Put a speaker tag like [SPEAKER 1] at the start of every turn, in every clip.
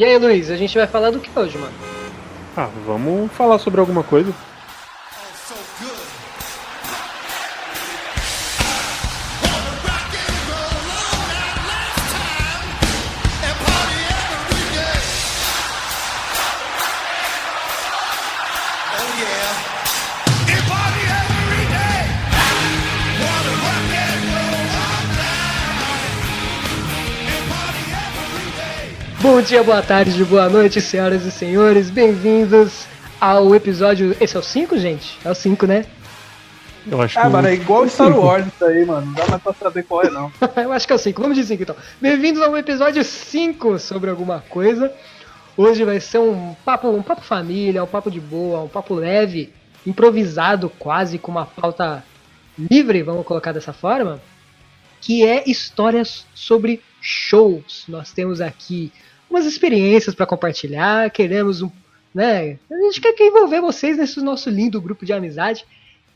[SPEAKER 1] E aí, Luiz, a gente vai falar do que hoje, mano?
[SPEAKER 2] Ah, vamos falar sobre alguma coisa.
[SPEAKER 1] Dia, boa tarde, boa noite, senhoras e senhores. Bem-vindos ao episódio. Esse é o 5, gente? É o 5, né?
[SPEAKER 2] Eu acho
[SPEAKER 3] Ah,
[SPEAKER 2] que
[SPEAKER 3] mano, é igual Star Wars isso aí, mano. Não dá mais pra saber qual é, não.
[SPEAKER 1] Eu acho que é o 5. Vamos de 5 então. Bem-vindos ao episódio 5 sobre alguma coisa. Hoje vai ser um papo, um papo família, um papo de boa, um papo leve, improvisado quase, com uma pauta livre, vamos colocar dessa forma, que é histórias sobre shows. Nós temos aqui umas experiências para compartilhar, queremos um, né, a gente quer envolver vocês nesse nosso lindo grupo de amizade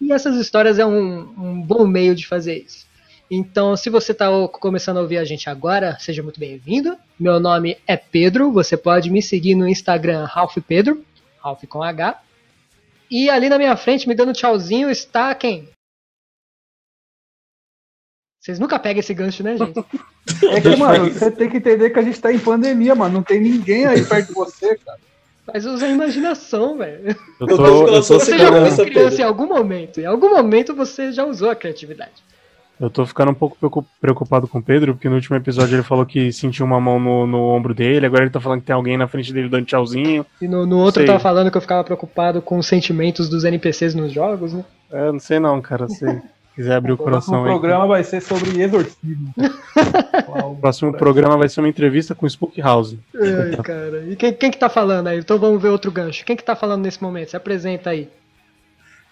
[SPEAKER 1] e essas histórias é um, um bom meio de fazer isso. Então, se você está começando a ouvir a gente agora, seja muito bem-vindo. Meu nome é Pedro, você pode me seguir no Instagram Ralph Pedro, Ralph com H. E ali na minha frente, me dando tchauzinho, está quem? Vocês nunca pegam esse gancho, né, gente?
[SPEAKER 3] É que, mano, você tem que entender que a gente tá em pandemia, mano. Não tem ninguém aí perto de você, cara.
[SPEAKER 1] Mas usa a imaginação, velho.
[SPEAKER 2] Eu
[SPEAKER 4] Eu
[SPEAKER 2] tô, eu tô,
[SPEAKER 4] Você
[SPEAKER 1] Você já foi criança em algum momento. Em algum momento você já usou a criatividade.
[SPEAKER 2] eu tô ficando um pouco preocup- preocupado com o Pedro, porque no último episódio ele falou que sentiu uma mão no, no ombro dele, agora ele tá falando que tem alguém na frente dele dando tchauzinho.
[SPEAKER 1] E no, no outro eu
[SPEAKER 2] Sei.
[SPEAKER 1] tava falando que eu ficava preocupado com os sentimentos dos NPCs nos jogos, né?
[SPEAKER 2] É, não sei não, cara. Se quiser abrir o
[SPEAKER 3] O próximo
[SPEAKER 2] coração aí.
[SPEAKER 3] programa vai ser sobre exorcismo.
[SPEAKER 2] O próximo programa vai ser uma entrevista com o Spook House.
[SPEAKER 1] Ai, cara. E quem, quem que tá falando aí? Então vamos ver outro gancho. Quem que tá falando nesse momento? Se apresenta aí.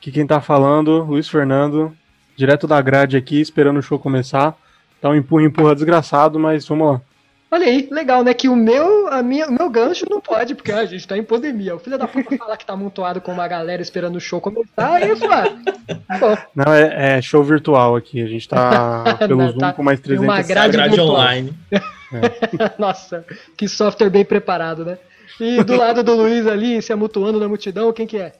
[SPEAKER 2] Que quem tá falando, Luiz Fernando, direto da grade aqui, esperando o show começar. Tá um empurra, empurra desgraçado, mas vamos lá.
[SPEAKER 1] Olha aí, legal, né? Que o meu, a minha, o meu gancho não pode, porque a gente tá em pandemia. O filho da puta falar que tá amontoado com uma galera esperando o show começar, é isso, mano.
[SPEAKER 2] Não, é, é show virtual aqui. A gente tá pelo
[SPEAKER 1] Não,
[SPEAKER 2] Zoom
[SPEAKER 1] tá.
[SPEAKER 2] com mais
[SPEAKER 1] Tem uma
[SPEAKER 2] 300
[SPEAKER 1] grade
[SPEAKER 4] grade online.
[SPEAKER 1] nossa, que software bem preparado, né? E do lado do Luiz ali, se amutuando na multidão, quem que é?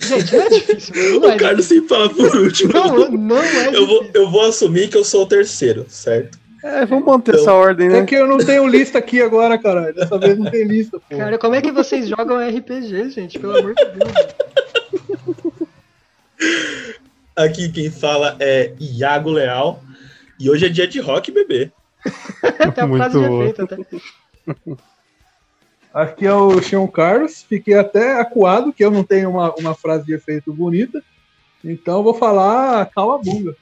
[SPEAKER 1] Gente, não é difícil, é
[SPEAKER 4] O Carlos sempre fala por último.
[SPEAKER 1] Não, não é
[SPEAKER 4] Eu vou,
[SPEAKER 1] difícil.
[SPEAKER 4] eu vou assumir que eu sou o terceiro, certo?
[SPEAKER 2] É, vamos manter
[SPEAKER 4] Então,
[SPEAKER 2] essa ordem, né?
[SPEAKER 3] É que eu não tenho lista aqui agora, caralho. Dessa vez não tem lista, pô.
[SPEAKER 1] Cara, como é que vocês jogam RPG, gente? Pelo amor de Deus.
[SPEAKER 4] Aqui quem fala é Iago Leal. E hoje é dia de rock, bebê.
[SPEAKER 1] Até a
[SPEAKER 2] Muito
[SPEAKER 1] frase de
[SPEAKER 2] bom.
[SPEAKER 1] efeito até.
[SPEAKER 3] Aqui é o Sean Carlos. Fiquei até acuado que eu não tenho uma, uma frase de efeito bonita. Então eu vou falar cala a bunga.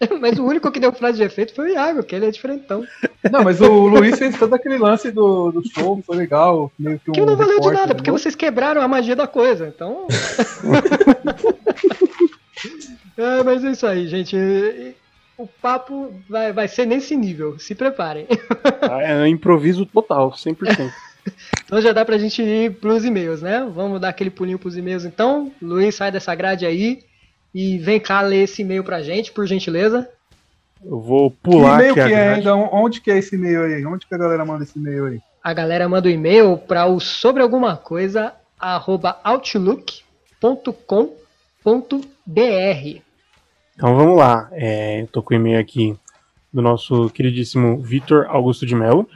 [SPEAKER 1] Mas o único que deu frase de efeito foi o Iago, que ele é diferentão.
[SPEAKER 3] Não, mas o Luiz fez todo aquele lance do, do show, foi legal. Meio que, um
[SPEAKER 1] Que não valeu de nada,
[SPEAKER 3] né?
[SPEAKER 1] porque vocês quebraram a magia da coisa. Então. é, mas é isso aí, gente. O papo vai, vai ser nesse nível. Se preparem.
[SPEAKER 2] É improviso total, 100%.
[SPEAKER 1] Então já dá pra gente ir pros e-mails, né? Vamos dar aquele pulinho pros e-mails então. Luiz, sai dessa grade aí. E vem cá ler esse e-mail pra gente, por gentileza.
[SPEAKER 2] Eu vou
[SPEAKER 3] Que
[SPEAKER 2] pular
[SPEAKER 3] e-mail
[SPEAKER 2] aqui
[SPEAKER 3] que
[SPEAKER 2] a
[SPEAKER 3] é ainda? Onde que é esse e-mail aí? Onde que a galera manda esse e-mail aí?
[SPEAKER 1] A galera manda o e-mail para o sobre alguma coisa arroba outlook.com.br.
[SPEAKER 2] Então vamos lá. É, eu tô com o e-mail aqui do nosso queridíssimo Vitor Augusto de Mello.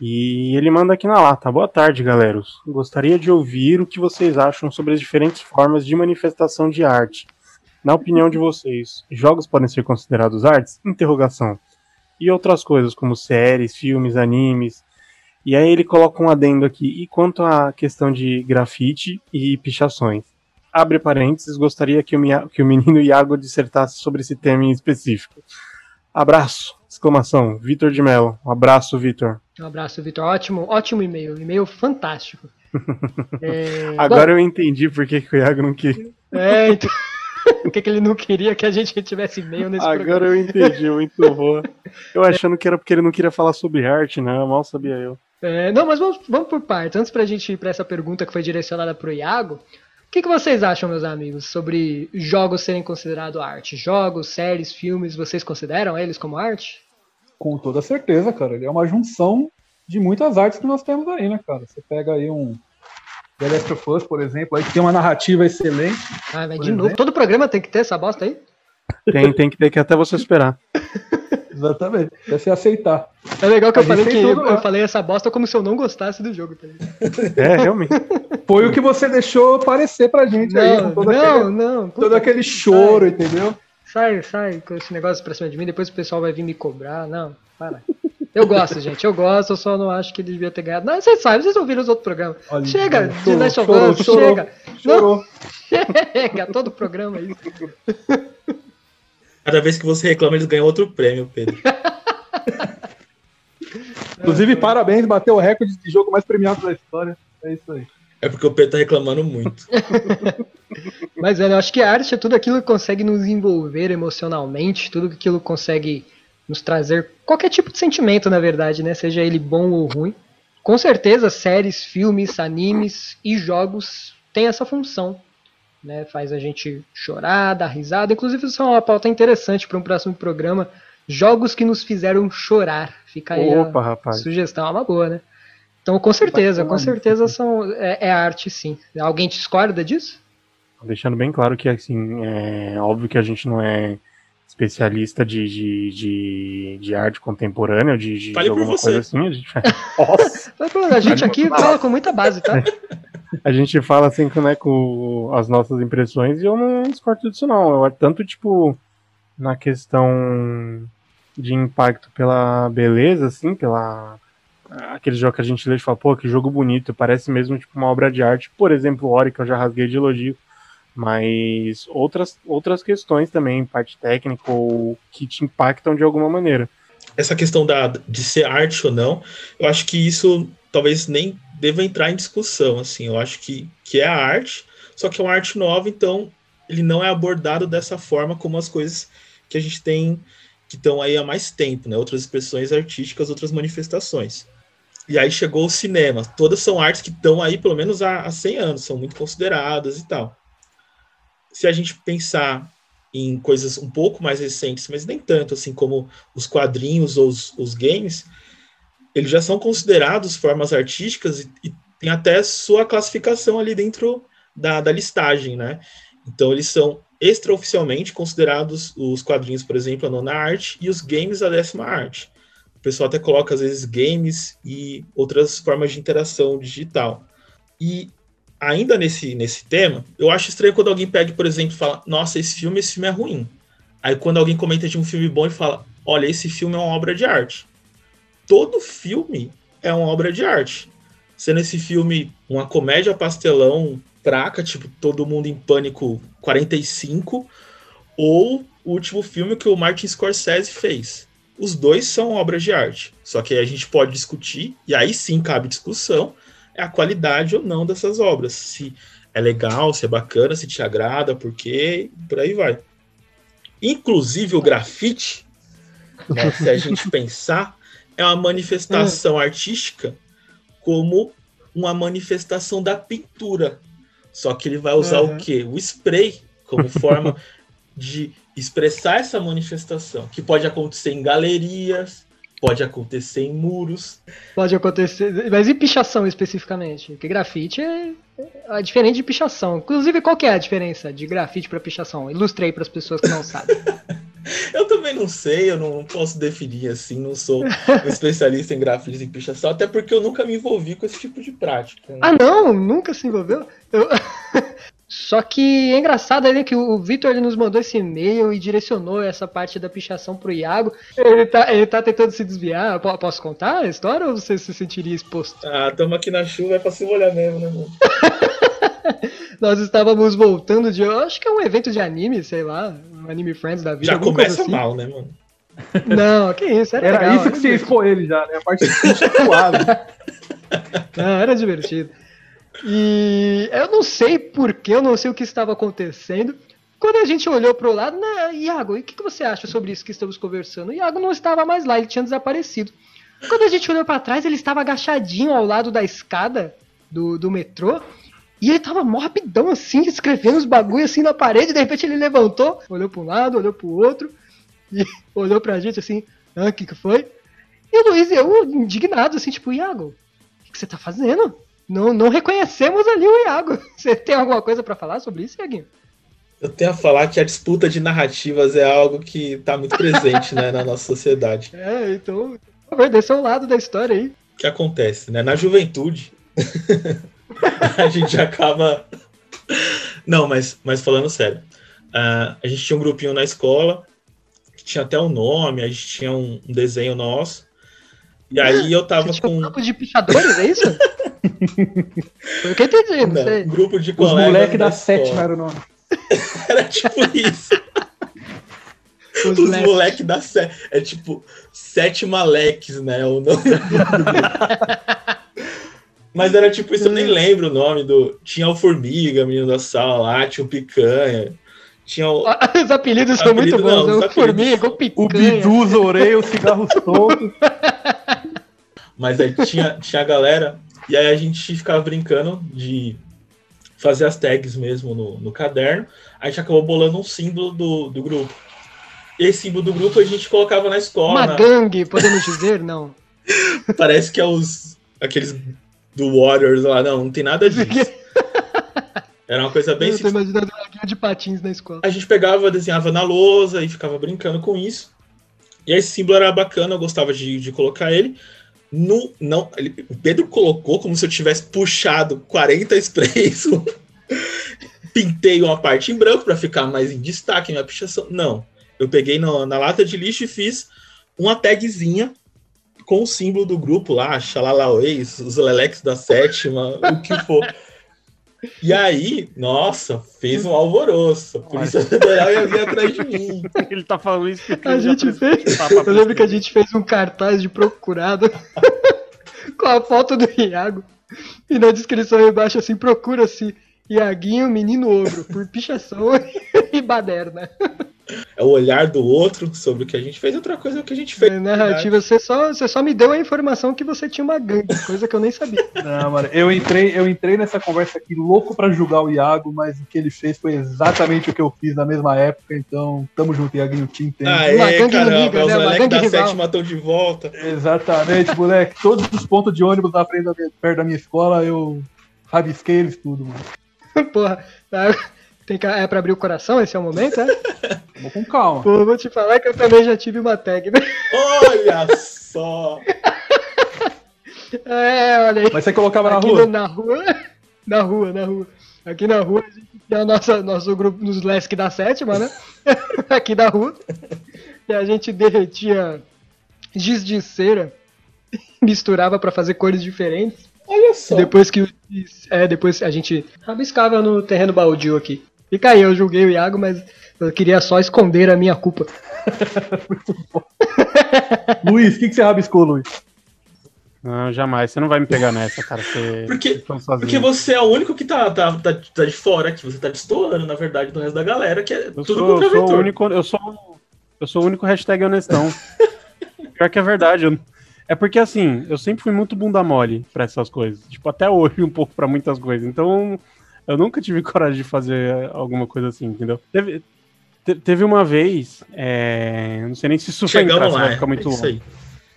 [SPEAKER 2] E ele manda aqui na lata. Boa tarde, galera. Gostaria de ouvir o que vocês acham sobre as diferentes formas de manifestação de arte. Na opinião de vocês, jogos podem ser considerados artes? Interrogação. E outras coisas como séries, filmes, animes. E aí ele coloca um adendo aqui. E quanto à questão de grafite e pichações? Abre parênteses, gostaria que o, que o menino Iago dissertasse sobre esse tema em específico. Abraço! Exclamação. Vitor de Mello. Um abraço, Vitor.
[SPEAKER 1] Um abraço, Vitor. Ótimo, ótimo e-mail. E-mail fantástico. É,
[SPEAKER 2] Agora eu entendi por que, que o Iago não queria.
[SPEAKER 1] bom, é, então, Por que, que ele não queria que a gente tivesse e-mail nesse
[SPEAKER 2] Agora
[SPEAKER 1] programa?
[SPEAKER 2] eu entendi, muito boa. Eu achando que era porque ele não queria falar sobre arte, né? Mal sabia eu.
[SPEAKER 1] É, não, mas vamos, vamos por partes. Antes pra gente ir pra essa pergunta que foi direcionada pro Iago, o que, que vocês acham, meus amigos, sobre jogos serem considerados arte? Jogos, séries, filmes, vocês consideram eles como arte?
[SPEAKER 3] Com toda certeza, cara. Ele é uma junção de muitas artes que nós temos aí, né, cara? Você pega aí um The Last of Us, por exemplo, aí que tem uma narrativa excelente.
[SPEAKER 1] Ah, de novo,
[SPEAKER 3] exemplo.
[SPEAKER 1] todo programa tem que ter essa bosta aí?
[SPEAKER 2] Tem, tem que ter que até você esperar.
[SPEAKER 3] Exatamente. É se aceitar.
[SPEAKER 1] É legal que
[SPEAKER 3] A
[SPEAKER 1] eu falei que eu,
[SPEAKER 3] tudo
[SPEAKER 1] eu falei essa bosta como se eu não gostasse do jogo. Tá ligado?
[SPEAKER 2] É, realmente.
[SPEAKER 3] Foi o que você deixou parecer pra gente aí,
[SPEAKER 1] não,
[SPEAKER 3] com todo,
[SPEAKER 1] não,
[SPEAKER 3] aquele,
[SPEAKER 1] não.
[SPEAKER 3] todo aquele choro, entendeu?
[SPEAKER 1] Sai, sai com esse negócio pra cima de mim, depois o pessoal vai vir me cobrar. Não, para. Eu gosto, gente, eu gosto, eu só não acho que ele devia ter ganhado. Não, vocês sabem, vocês ouviram os outros programas.
[SPEAKER 3] Olha,
[SPEAKER 1] Chega,
[SPEAKER 3] chorou,
[SPEAKER 1] de Last of Us,
[SPEAKER 3] chorou.
[SPEAKER 1] chega.
[SPEAKER 3] Chorou.
[SPEAKER 1] Chega, todo programa aí.
[SPEAKER 4] Cada vez que você reclama, eles ganham outro prêmio, Pedro.
[SPEAKER 3] Inclusive, parabéns, bateu o recorde de jogo mais premiado da história. É isso aí.
[SPEAKER 4] É porque o Pedro tá reclamando muito.
[SPEAKER 1] Mas, velho, eu acho que a arte é tudo aquilo que consegue nos envolver emocionalmente, tudo aquilo que consegue nos trazer qualquer tipo de sentimento, na verdade, né? Seja ele bom ou ruim. Com certeza, séries, filmes, animes e jogos têm essa função. Né? Faz a gente chorar, dar risada. Inclusive, isso é uma pauta interessante para um próximo programa. Jogos que nos fizeram chorar. Fica aí a
[SPEAKER 2] Opa, rapaz.
[SPEAKER 1] sugestão, é uma boa, né? Então, com certeza, com certeza são, é, é arte, sim. Alguém discorda disso?
[SPEAKER 2] Deixando bem claro que, assim, é óbvio que a gente não é especialista de, de, de, de arte contemporânea, de, de, de alguma
[SPEAKER 4] você.
[SPEAKER 2] coisa assim. A gente, Nossa!
[SPEAKER 1] A gente aqui fala com muita base, tá?
[SPEAKER 2] A gente fala assim né, com as nossas impressões e eu não discordo disso não. Eu, tanto tipo na questão de impacto pela beleza, assim, pela aquele jogo que a gente lê e fala, pô, que jogo bonito, parece mesmo tipo uma obra de arte. Por exemplo, Ori, que eu já rasguei de elogio. Mas outras, outras questões também, parte técnica ou que te impactam de alguma maneira.
[SPEAKER 4] Essa questão da, de ser arte ou não, eu acho que isso talvez nem deva entrar em discussão. Assim, eu acho que, que é a arte, só que é uma arte nova, então ele não é abordado dessa forma como as coisas que a gente tem que estão aí há mais tempo, né? Outras expressões artísticas, outras manifestações. E aí chegou o cinema. Todas são artes que estão aí pelo menos há, há 100 anos, são muito consideradas e tal. Se a gente pensar em coisas um pouco mais recentes, mas nem tanto, assim como os quadrinhos ou os, os games, eles já são considerados formas artísticas e, e tem até sua classificação ali dentro da, da listagem, né? Então eles são extraoficialmente considerados os quadrinhos, por exemplo, a nona arte e os games a décima arte. O pessoal até coloca às vezes games e outras formas de interação digital. E ainda nesse, nesse tema, eu acho estranho quando alguém pega, por exemplo, e fala: Nossa, esse filme, esse filme é ruim. Aí quando alguém comenta de um filme bom e fala: Olha, esse filme é uma obra de arte. Todo filme é uma obra de arte. Sendo esse filme uma comédia pastelão fraca, tipo Todo Mundo em Pânico 45, ou o último filme que o Martin Scorsese fez. Os dois são obras de arte. Só que aí a gente pode discutir, e aí sim cabe discussão, é a qualidade ou não dessas obras. Se é legal, se é bacana, se te agrada, porque por aí vai. Inclusive o grafite, né, se a gente pensar, é uma manifestação artística como uma manifestação da pintura. Só que ele vai usar
[SPEAKER 1] Uhum.
[SPEAKER 4] o quê? O spray como forma de expressar essa manifestação, que pode acontecer em galerias, pode acontecer em muros.
[SPEAKER 1] Pode acontecer. Mas e pichação especificamente? Porque grafite é, é diferente de pichação. Inclusive, qual que é a diferença de grafite para pichação? Ilustrei para as pessoas que não sabem.
[SPEAKER 4] Eu também não sei, eu não posso definir assim, não sou um especialista em grafite e pichação, até porque eu nunca me envolvi com esse tipo de prática. né?
[SPEAKER 1] Ah, não? Nunca se envolveu? Eu- Só que é engraçado né, que o Vitor ele nos mandou esse e-mail e direcionou essa parte da pichação pro Iago. Ele tá, ele tá tentando se desviar. Po- Posso contar a história ou você se sentiria exposto?
[SPEAKER 4] Ah, tamo aqui na chuva, é pra se molhar mesmo, né, mano?
[SPEAKER 1] Nós estávamos voltando de. Eu acho que é um evento de anime, sei lá. Um Anime Friends da vida.
[SPEAKER 4] Já começa
[SPEAKER 1] assim.
[SPEAKER 4] mal, né, mano?
[SPEAKER 1] Não, que isso, era,
[SPEAKER 3] Era
[SPEAKER 1] legal,
[SPEAKER 3] isso que você expor ele já, né? A parte suave.
[SPEAKER 1] Não, era divertido. E eu não sei porquê, eu não sei o que estava acontecendo. Quando a gente olhou pro lado, né, Iago, o que, que você acha sobre isso que estamos conversando? O Iago não estava mais lá, ele tinha desaparecido. Quando a gente olhou para trás, ele estava agachadinho ao lado da escada do, do metrô. E ele tava mó rapidão assim, escrevendo os bagulho assim na parede. De repente ele levantou, olhou para um lado, olhou pro outro. E olhou pra gente assim. Ah, o que que foi? E o Luiz e eu, indignados, assim, tipo, Iago, o que, que você tá fazendo? Não, não reconhecemos ali o Iago. Você tem alguma coisa pra falar sobre isso, Iaguinho?
[SPEAKER 4] Eu tenho a falar que a disputa de narrativas é algo que tá muito presente né, na nossa sociedade.
[SPEAKER 1] É, então, por favor, dê seu lado da história aí.
[SPEAKER 4] O que acontece, né? Na juventude, a gente acaba. Não, mas, mas falando sério. Uh, a gente tinha um grupinho na escola, que tinha até um nome, a gente tinha um, um desenho nosso. E aí eu tava
[SPEAKER 1] Você tinha
[SPEAKER 4] com.
[SPEAKER 1] um grupo de pichadores, é isso? Foi o que eu entendi, não,
[SPEAKER 4] Não,
[SPEAKER 1] sei.
[SPEAKER 4] grupo de
[SPEAKER 3] Os
[SPEAKER 4] colegas.
[SPEAKER 3] moleques da
[SPEAKER 4] escola.
[SPEAKER 3] sétima era o nome.
[SPEAKER 4] Era tipo isso.
[SPEAKER 1] Os
[SPEAKER 4] Os da sé... É tipo sete maleques, né? O nome do grupo. Mas era tipo isso, eu nem lembro o nome do. Tinha o Formiga, menino da sala lá, tinha o Picanha. Tinha o.
[SPEAKER 1] Os apelidos são muito
[SPEAKER 4] Apelido
[SPEAKER 1] bons.
[SPEAKER 4] não,
[SPEAKER 1] né?
[SPEAKER 4] os
[SPEAKER 1] o. Formiga, o
[SPEAKER 3] O
[SPEAKER 1] Picanha.
[SPEAKER 3] Bidu, os orelhos, os cigarros soltos.
[SPEAKER 4] Mas aí tinha, tinha a galera, e aí a gente ficava brincando de fazer as tags mesmo no, no caderno. A gente acabou bolando um símbolo do, do grupo. E esse símbolo do grupo a gente colocava na escola.
[SPEAKER 1] Uma
[SPEAKER 4] na-
[SPEAKER 1] gangue, podemos dizer? Não.
[SPEAKER 4] Parece que é os. aqueles do Warriors lá. Não, não tem nada disso. Era uma coisa bem
[SPEAKER 1] Eu tô
[SPEAKER 4] simples.
[SPEAKER 1] imaginando um laguinho de patins na escola.
[SPEAKER 4] A gente pegava, desenhava na lousa e ficava brincando com isso. E esse símbolo era bacana, eu gostava de, de colocar ele. No, não, ele- o Pedro colocou como se eu tivesse puxado 40 sprays. Pintei uma parte em branco para ficar mais em destaque minha pichação. Não. Eu peguei no- na lata de lixo e fiz uma tagzinha com o símbolo do grupo lá, Xalalauês, os Lelex da sétima, o que for. E aí, nossa, fez um alvoroço. A Polícia Federal ia vir atrás de mim.
[SPEAKER 2] Ele tá falando isso porque
[SPEAKER 1] A gente fez. Eu lembro que a gente fez um cartaz de procurado com a foto do Iago. E na descrição aí embaixo assim, procura-se Iaguinho, menino ogro, por pichação e baderna.
[SPEAKER 4] É o olhar do outro sobre o que a gente fez. Outra coisa é o que a gente fez.
[SPEAKER 1] Na narrativa, você só, você só me deu a informação que você tinha uma gangue, coisa que eu nem sabia.
[SPEAKER 3] Não, mano, eu entrei, eu entrei nessa conversa aqui louco pra julgar o Iago, mas o que ele fez foi exatamente o que eu fiz na mesma época, então tamo junto, Iaguinho, te entendo.
[SPEAKER 4] Ah,
[SPEAKER 1] Uma
[SPEAKER 4] é,
[SPEAKER 1] gangue
[SPEAKER 4] caramba, os
[SPEAKER 1] né? Uma gangue
[SPEAKER 4] da
[SPEAKER 1] rival.
[SPEAKER 4] sétima estão de volta.
[SPEAKER 3] Exatamente, moleque. Todos os pontos de ônibus na frente da minha- perto da minha escola, eu rabisquei eles tudo, mano.
[SPEAKER 1] Porra, tá? Tem que, é pra abrir o coração, esse é o momento, é?
[SPEAKER 3] Vou com calma.
[SPEAKER 1] Pô, vou te falar que eu também já tive uma tag, né?
[SPEAKER 4] Olha só!
[SPEAKER 1] É, olha aí.
[SPEAKER 3] Mas você colocava na rua?
[SPEAKER 1] no- na rua. Na rua, na rua. Aqui na rua a gente tinha o nosso, nosso grupo nos Lesk da sétima, né? Aqui da rua. E a gente derretia giz de cera, misturava pra fazer cores diferentes.
[SPEAKER 4] Olha só.
[SPEAKER 1] Depois que é, depois a gente rabiscava no terreno baldio aqui. Fica aí, eu julguei o Iago, mas eu queria só esconder a minha culpa.
[SPEAKER 3] Luiz, o que, que você rabiscou, Luiz?
[SPEAKER 2] Não, jamais. Você não vai me pegar nessa, cara. Você...
[SPEAKER 4] Porque-. Porque você é o único que tá, tá, tá, tá de fora aqui. Você tá destoando, na verdade, do resto da galera, que é
[SPEAKER 2] Eu
[SPEAKER 4] tudo
[SPEAKER 2] sou,
[SPEAKER 4] contra
[SPEAKER 2] eu sou o único, eu sou, eu sou o único hashtag honestão. Pior que é verdade. eu- é porque assim, eu sempre fui muito bunda mole pra essas coisas. Tipo, até hoje um pouco pra muitas coisas. Então, eu nunca tive coragem de fazer alguma coisa assim, entendeu? Teve, te- teve uma vez, é, não sei nem se isso vai entrar,
[SPEAKER 4] lá.
[SPEAKER 2] vai ficar
[SPEAKER 4] é
[SPEAKER 2] muito
[SPEAKER 4] isso
[SPEAKER 2] longo.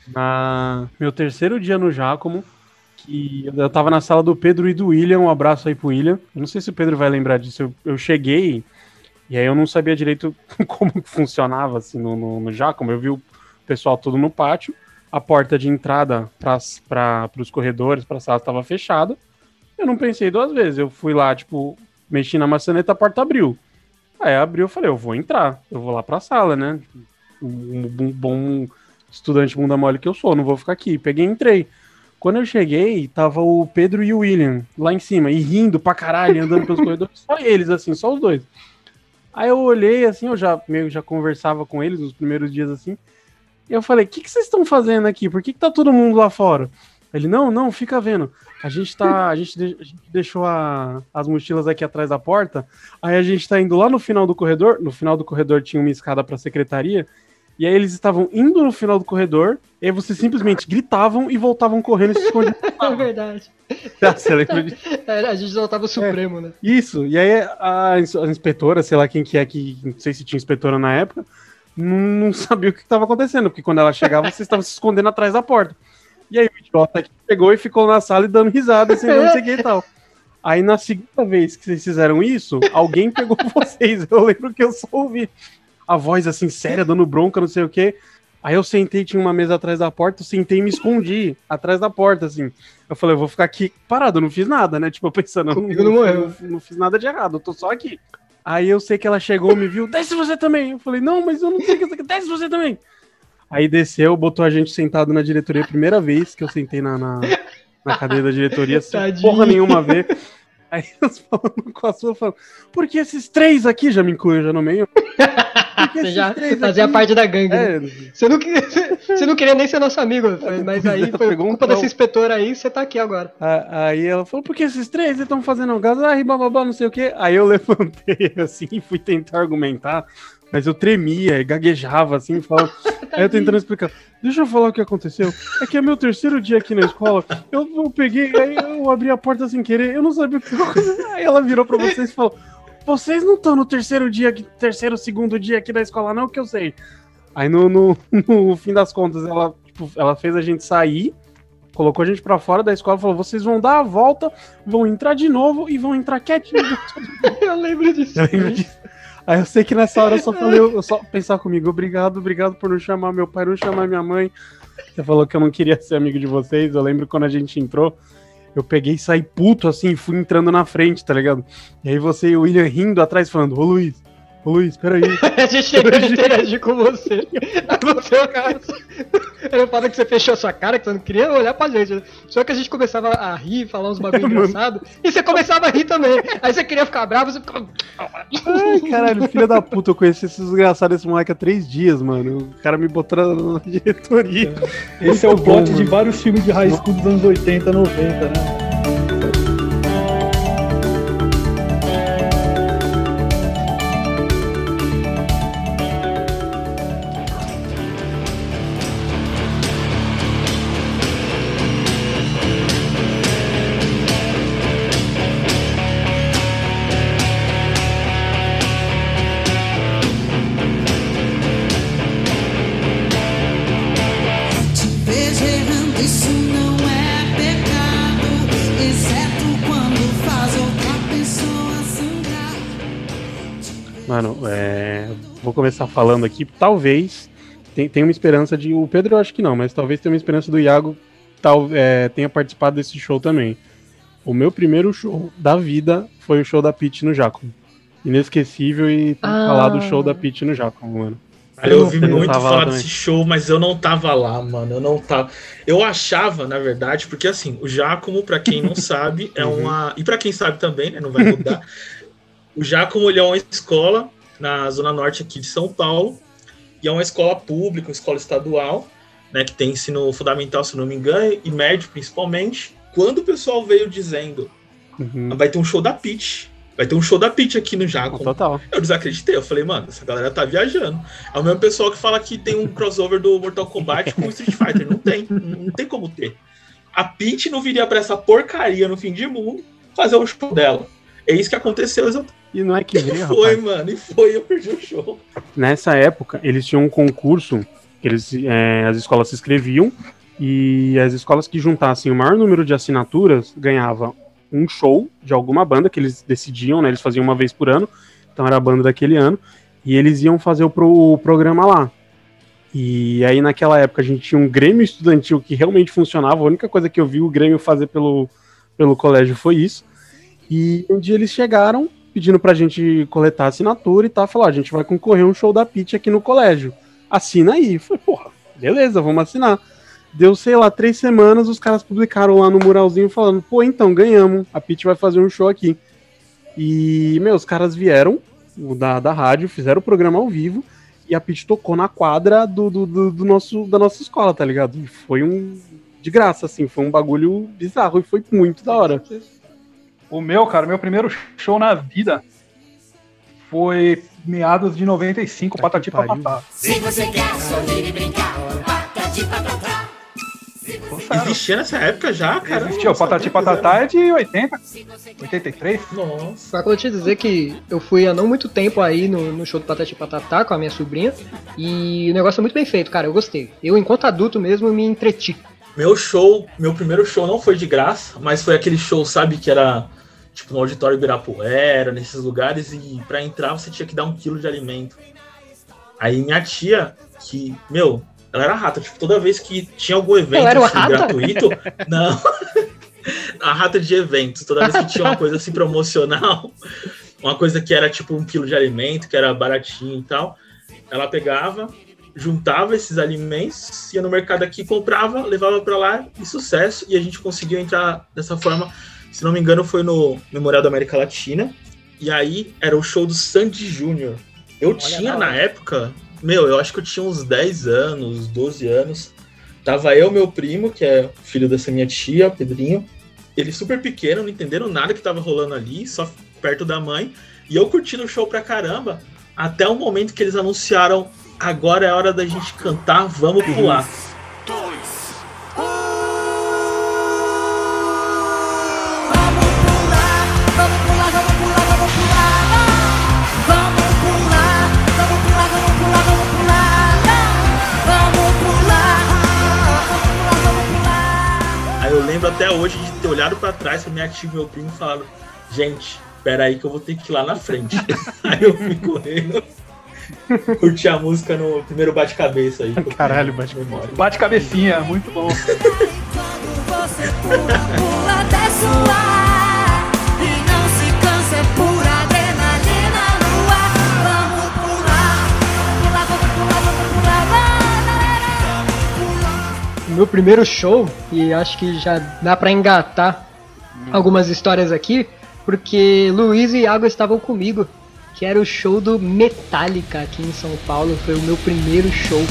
[SPEAKER 2] Na meu terceiro dia no Giacomo, que eu tava na sala do Pedro e do William, um abraço aí pro William. Eu não sei se o Pedro vai lembrar disso. Eu, eu cheguei e aí eu não sabia direito como funcionava assim no, no, no Giacomo. Eu vi o pessoal todo no pátio, a porta de entrada para os corredores, para a sala estava fechada. Eu não pensei duas vezes. Eu fui lá, tipo, mexi na maçaneta, a porta abriu. Aí abriu, eu falei, eu vou entrar, eu vou lá pra sala, né? Um, bom estudante bunda mole que eu sou, não vou ficar aqui. Peguei e entrei. Quando eu cheguei, tava o Pedro e o William lá em cima, e rindo pra caralho, andando pelos corredores, só eles, assim, só os dois. Aí eu olhei, assim, eu já meio já conversava com eles nos primeiros dias, assim, e eu falei, o que, que vocês estão fazendo aqui? Por que, que tá todo mundo lá fora? Ele, não, não, fica vendo. A gente tá. A gente, de- a gente deixou a- as mochilas aqui atrás da porta. Aí a gente tá indo lá no final do corredor. No final do corredor tinha uma escada pra secretaria. E aí eles estavam indo no final do corredor. E aí vocês simplesmente gritavam e voltavam correndo e se escondiam.
[SPEAKER 1] É verdade.
[SPEAKER 2] Ah, lembra disso?
[SPEAKER 1] É, a gente soltava o Supremo, né?
[SPEAKER 2] Isso, e aí a, a inspetora, sei lá quem que é que, não sei se tinha inspetora na época, não, não sabia o que estava acontecendo, porque quando ela chegava, vocês estavam se escondendo atrás da porta. E aí o idiota aqui pegou e ficou na sala e dando risada, assim, não sei o que e tal. Aí na segunda vez que vocês fizeram isso, alguém pegou vocês. Eu lembro que eu só ouvi a voz assim, séria, dando bronca, não sei o que. Aí eu sentei, tinha uma mesa atrás da porta, eu sentei e me escondi atrás da porta, assim. Eu falei, eu vou ficar aqui parado, eu não fiz nada, né? Tipo, pensando, não,
[SPEAKER 1] não, morreu.
[SPEAKER 2] Não, não, fiz nada de errado, eu tô só aqui. Aí eu sei que ela chegou, me viu, desce você também. Eu falei, não, mas eu não sei o que desce você também. Aí desceu, botou a gente sentado na diretoria, primeira vez que eu sentei na, na, na cadeira da diretoria, sem porra nenhuma a ver. Aí eles falando com a sua, falando, por que esses três aqui já me incluem já no meio?
[SPEAKER 1] Você já fazia aqui... parte da gangue. É. Né? Você, não queria, você não queria nem ser nosso amigo, mas aí foi culpa dessa inspetora aí, você tá aqui agora.
[SPEAKER 2] Aí ela falou, por que esses três estão fazendo gás? bababá, não sei o quê. Aí eu levantei assim e fui tentar argumentar mas eu tremia e gaguejava assim, falava. aí eu tentando explicar. Deixa eu falar o que aconteceu. É que é meu terceiro dia aqui na escola. Eu, eu peguei, aí eu abri a porta sem querer, eu não sabia o que aconteceu. Aí ela virou pra vocês e falou: Vocês não estão no terceiro dia, terceiro, segundo dia aqui da escola, não, que eu sei. Aí no, no, no fim das contas, ela, tipo, ela fez a gente sair colocou a gente para fora da escola, falou: vocês vão dar a volta, vão entrar de novo e vão entrar quietinho.
[SPEAKER 1] eu lembro disso. Eu lembro disso.
[SPEAKER 2] Aí eu sei que nessa hora eu só falei, eu só pensar comigo, obrigado, obrigado por não chamar meu pai, não chamar minha mãe. Você falou que eu não queria ser amigo de vocês. Eu lembro quando a gente entrou, eu peguei e saí puto assim, fui entrando na frente, tá ligado? E aí você e o William rindo atrás, falando, ô Luiz, Luiz, peraí.
[SPEAKER 1] a gente chegou a interagir com você. No seu caso. Era foda que você fechou a sua cara, que você não queria olhar pra gente. Só que a gente começava a rir, falar uns bagulho engraçado. E você começava a rir também. Aí você queria ficar bravo, você ficava.
[SPEAKER 2] Ai, caralho, filho da puta, eu conheci esse desgraçado desse moleque há três dias, mano. O cara me botou na, diretoria.
[SPEAKER 3] Esse é o plot de vários filmes de high school dos anos 80, 90, né?
[SPEAKER 2] Vou começar falando aqui. Talvez tem, tem uma esperança de. O Pedro eu acho que não, mas talvez tenha uma esperança do Iago tal, é, tenha participado desse show também. O meu primeiro show da vida foi o show da Pete no Jacob. Inesquecível e ah. falar do show da Pete no Jacob, mano.
[SPEAKER 4] eu ouvi muito falar desse show, mas eu não tava lá, mano. Eu não tava. Eu achava, na verdade, porque assim, o Giacomo, para quem não sabe, é uhum. uma. E para quem sabe também, né? Não vai mudar. O Giacomo é uma escola na zona norte aqui de São Paulo, e é uma escola pública, uma escola estadual, né, que tem ensino fundamental, se não me engano, e médio principalmente. Quando o pessoal veio dizendo, uhum. vai ter um show da Peach, vai ter um show da Peach aqui no Jaco.
[SPEAKER 2] Total.
[SPEAKER 4] Eu desacreditei, eu falei, mano, essa galera tá viajando. É o mesmo pessoal que fala que tem um crossover do Mortal Kombat com o Street Fighter. Não tem, não tem como ter. A Peach não viria pra essa porcaria no fim de mundo fazer o show dela. É isso que aconteceu exatamente.
[SPEAKER 2] E não é que veio,
[SPEAKER 4] Foi, rapaz. mano, e foi, eu perdi o show.
[SPEAKER 2] Nessa época, eles tinham um concurso, eles, é, as escolas se inscreviam, e as escolas que juntassem o maior número de assinaturas ganhavam um show de alguma banda que eles decidiam, né? Eles faziam uma vez por ano, então era a banda daquele ano, e eles iam fazer o, pro, o programa lá. E aí naquela época a gente tinha um Grêmio estudantil que realmente funcionava, a única coisa que eu vi o Grêmio fazer pelo, pelo colégio foi isso. E um dia eles chegaram pedindo pra gente coletar assinatura e tal. Falou, a gente vai concorrer a um show da Pitch aqui no colégio. Assina aí. Foi, porra, beleza, vamos assinar. Deu, sei lá, três semanas, os caras publicaram lá no muralzinho falando, pô, então, ganhamos, a Pitch vai fazer um show aqui. E, meu, os caras vieram da, da rádio, fizeram o programa ao vivo, e a Pitch tocou na quadra do, do, do, do, nosso, da nossa escola, tá ligado? E foi um. De graça, assim, foi um bagulho bizarro e foi muito da hora.
[SPEAKER 3] O meu, cara, meu primeiro show na vida foi meados de 95, tá Patati Patatá. Se você quer sorrir e brincar, Patati Patatá.
[SPEAKER 4] Existia nessa época já, cara?
[SPEAKER 3] Existia, o Patati Patatá é de 80, 83.
[SPEAKER 4] Nossa.
[SPEAKER 1] Só que eu vou te dizer que eu fui há não muito tempo aí no, no show do Patati Patatá com a minha sobrinha. E o negócio é muito bem feito, cara. Eu gostei. Eu, enquanto adulto mesmo, me entreti.
[SPEAKER 4] Meu show, meu primeiro show não foi de graça, mas foi aquele show, sabe, que era tipo no auditório Ibirapuera, nesses lugares, e para entrar você tinha que dar um quilo de alimento. Aí minha tia, que, meu, ela era rata, tipo, toda vez que tinha algum evento assim, gratuito, não. A rata de eventos, toda vez que tinha uma coisa assim promocional, uma coisa que era tipo um quilo de alimento, que era baratinho e tal, ela pegava, juntava esses alimentos, ia no mercado aqui, comprava, levava pra lá e sucesso. E a gente conseguiu entrar dessa forma. Se não me engano, foi no Memorial da América Latina. E aí era o show do Sandy Júnior. Eu tinha
[SPEAKER 1] da
[SPEAKER 4] na época, meu, eu acho que eu tinha uns 10 anos, 12 anos. Tava eu, meu primo, que é filho dessa minha tia, Pedrinho. Ele super pequeno, não entenderam nada que tava rolando ali, só perto da mãe. E eu curtindo o show pra caramba, até o momento que eles anunciaram: agora é a hora da gente cantar, vamos pular.
[SPEAKER 5] Vamos
[SPEAKER 4] hoje de ter olhado pra trás pra minha tia e meu primo e falado: gente, pera aí que eu vou ter que ir lá na frente. aí eu fui correndo. Curti a música no primeiro bate-cabeça aí.
[SPEAKER 2] Caralho, bate
[SPEAKER 4] memória.
[SPEAKER 3] Bate cabecinha, muito bom.
[SPEAKER 1] meu primeiro show, e acho que já dá pra engatar algumas histórias aqui, porque Luiz e Iago estavam comigo, que era o show do Metallica aqui em São Paulo, foi o meu primeiro show.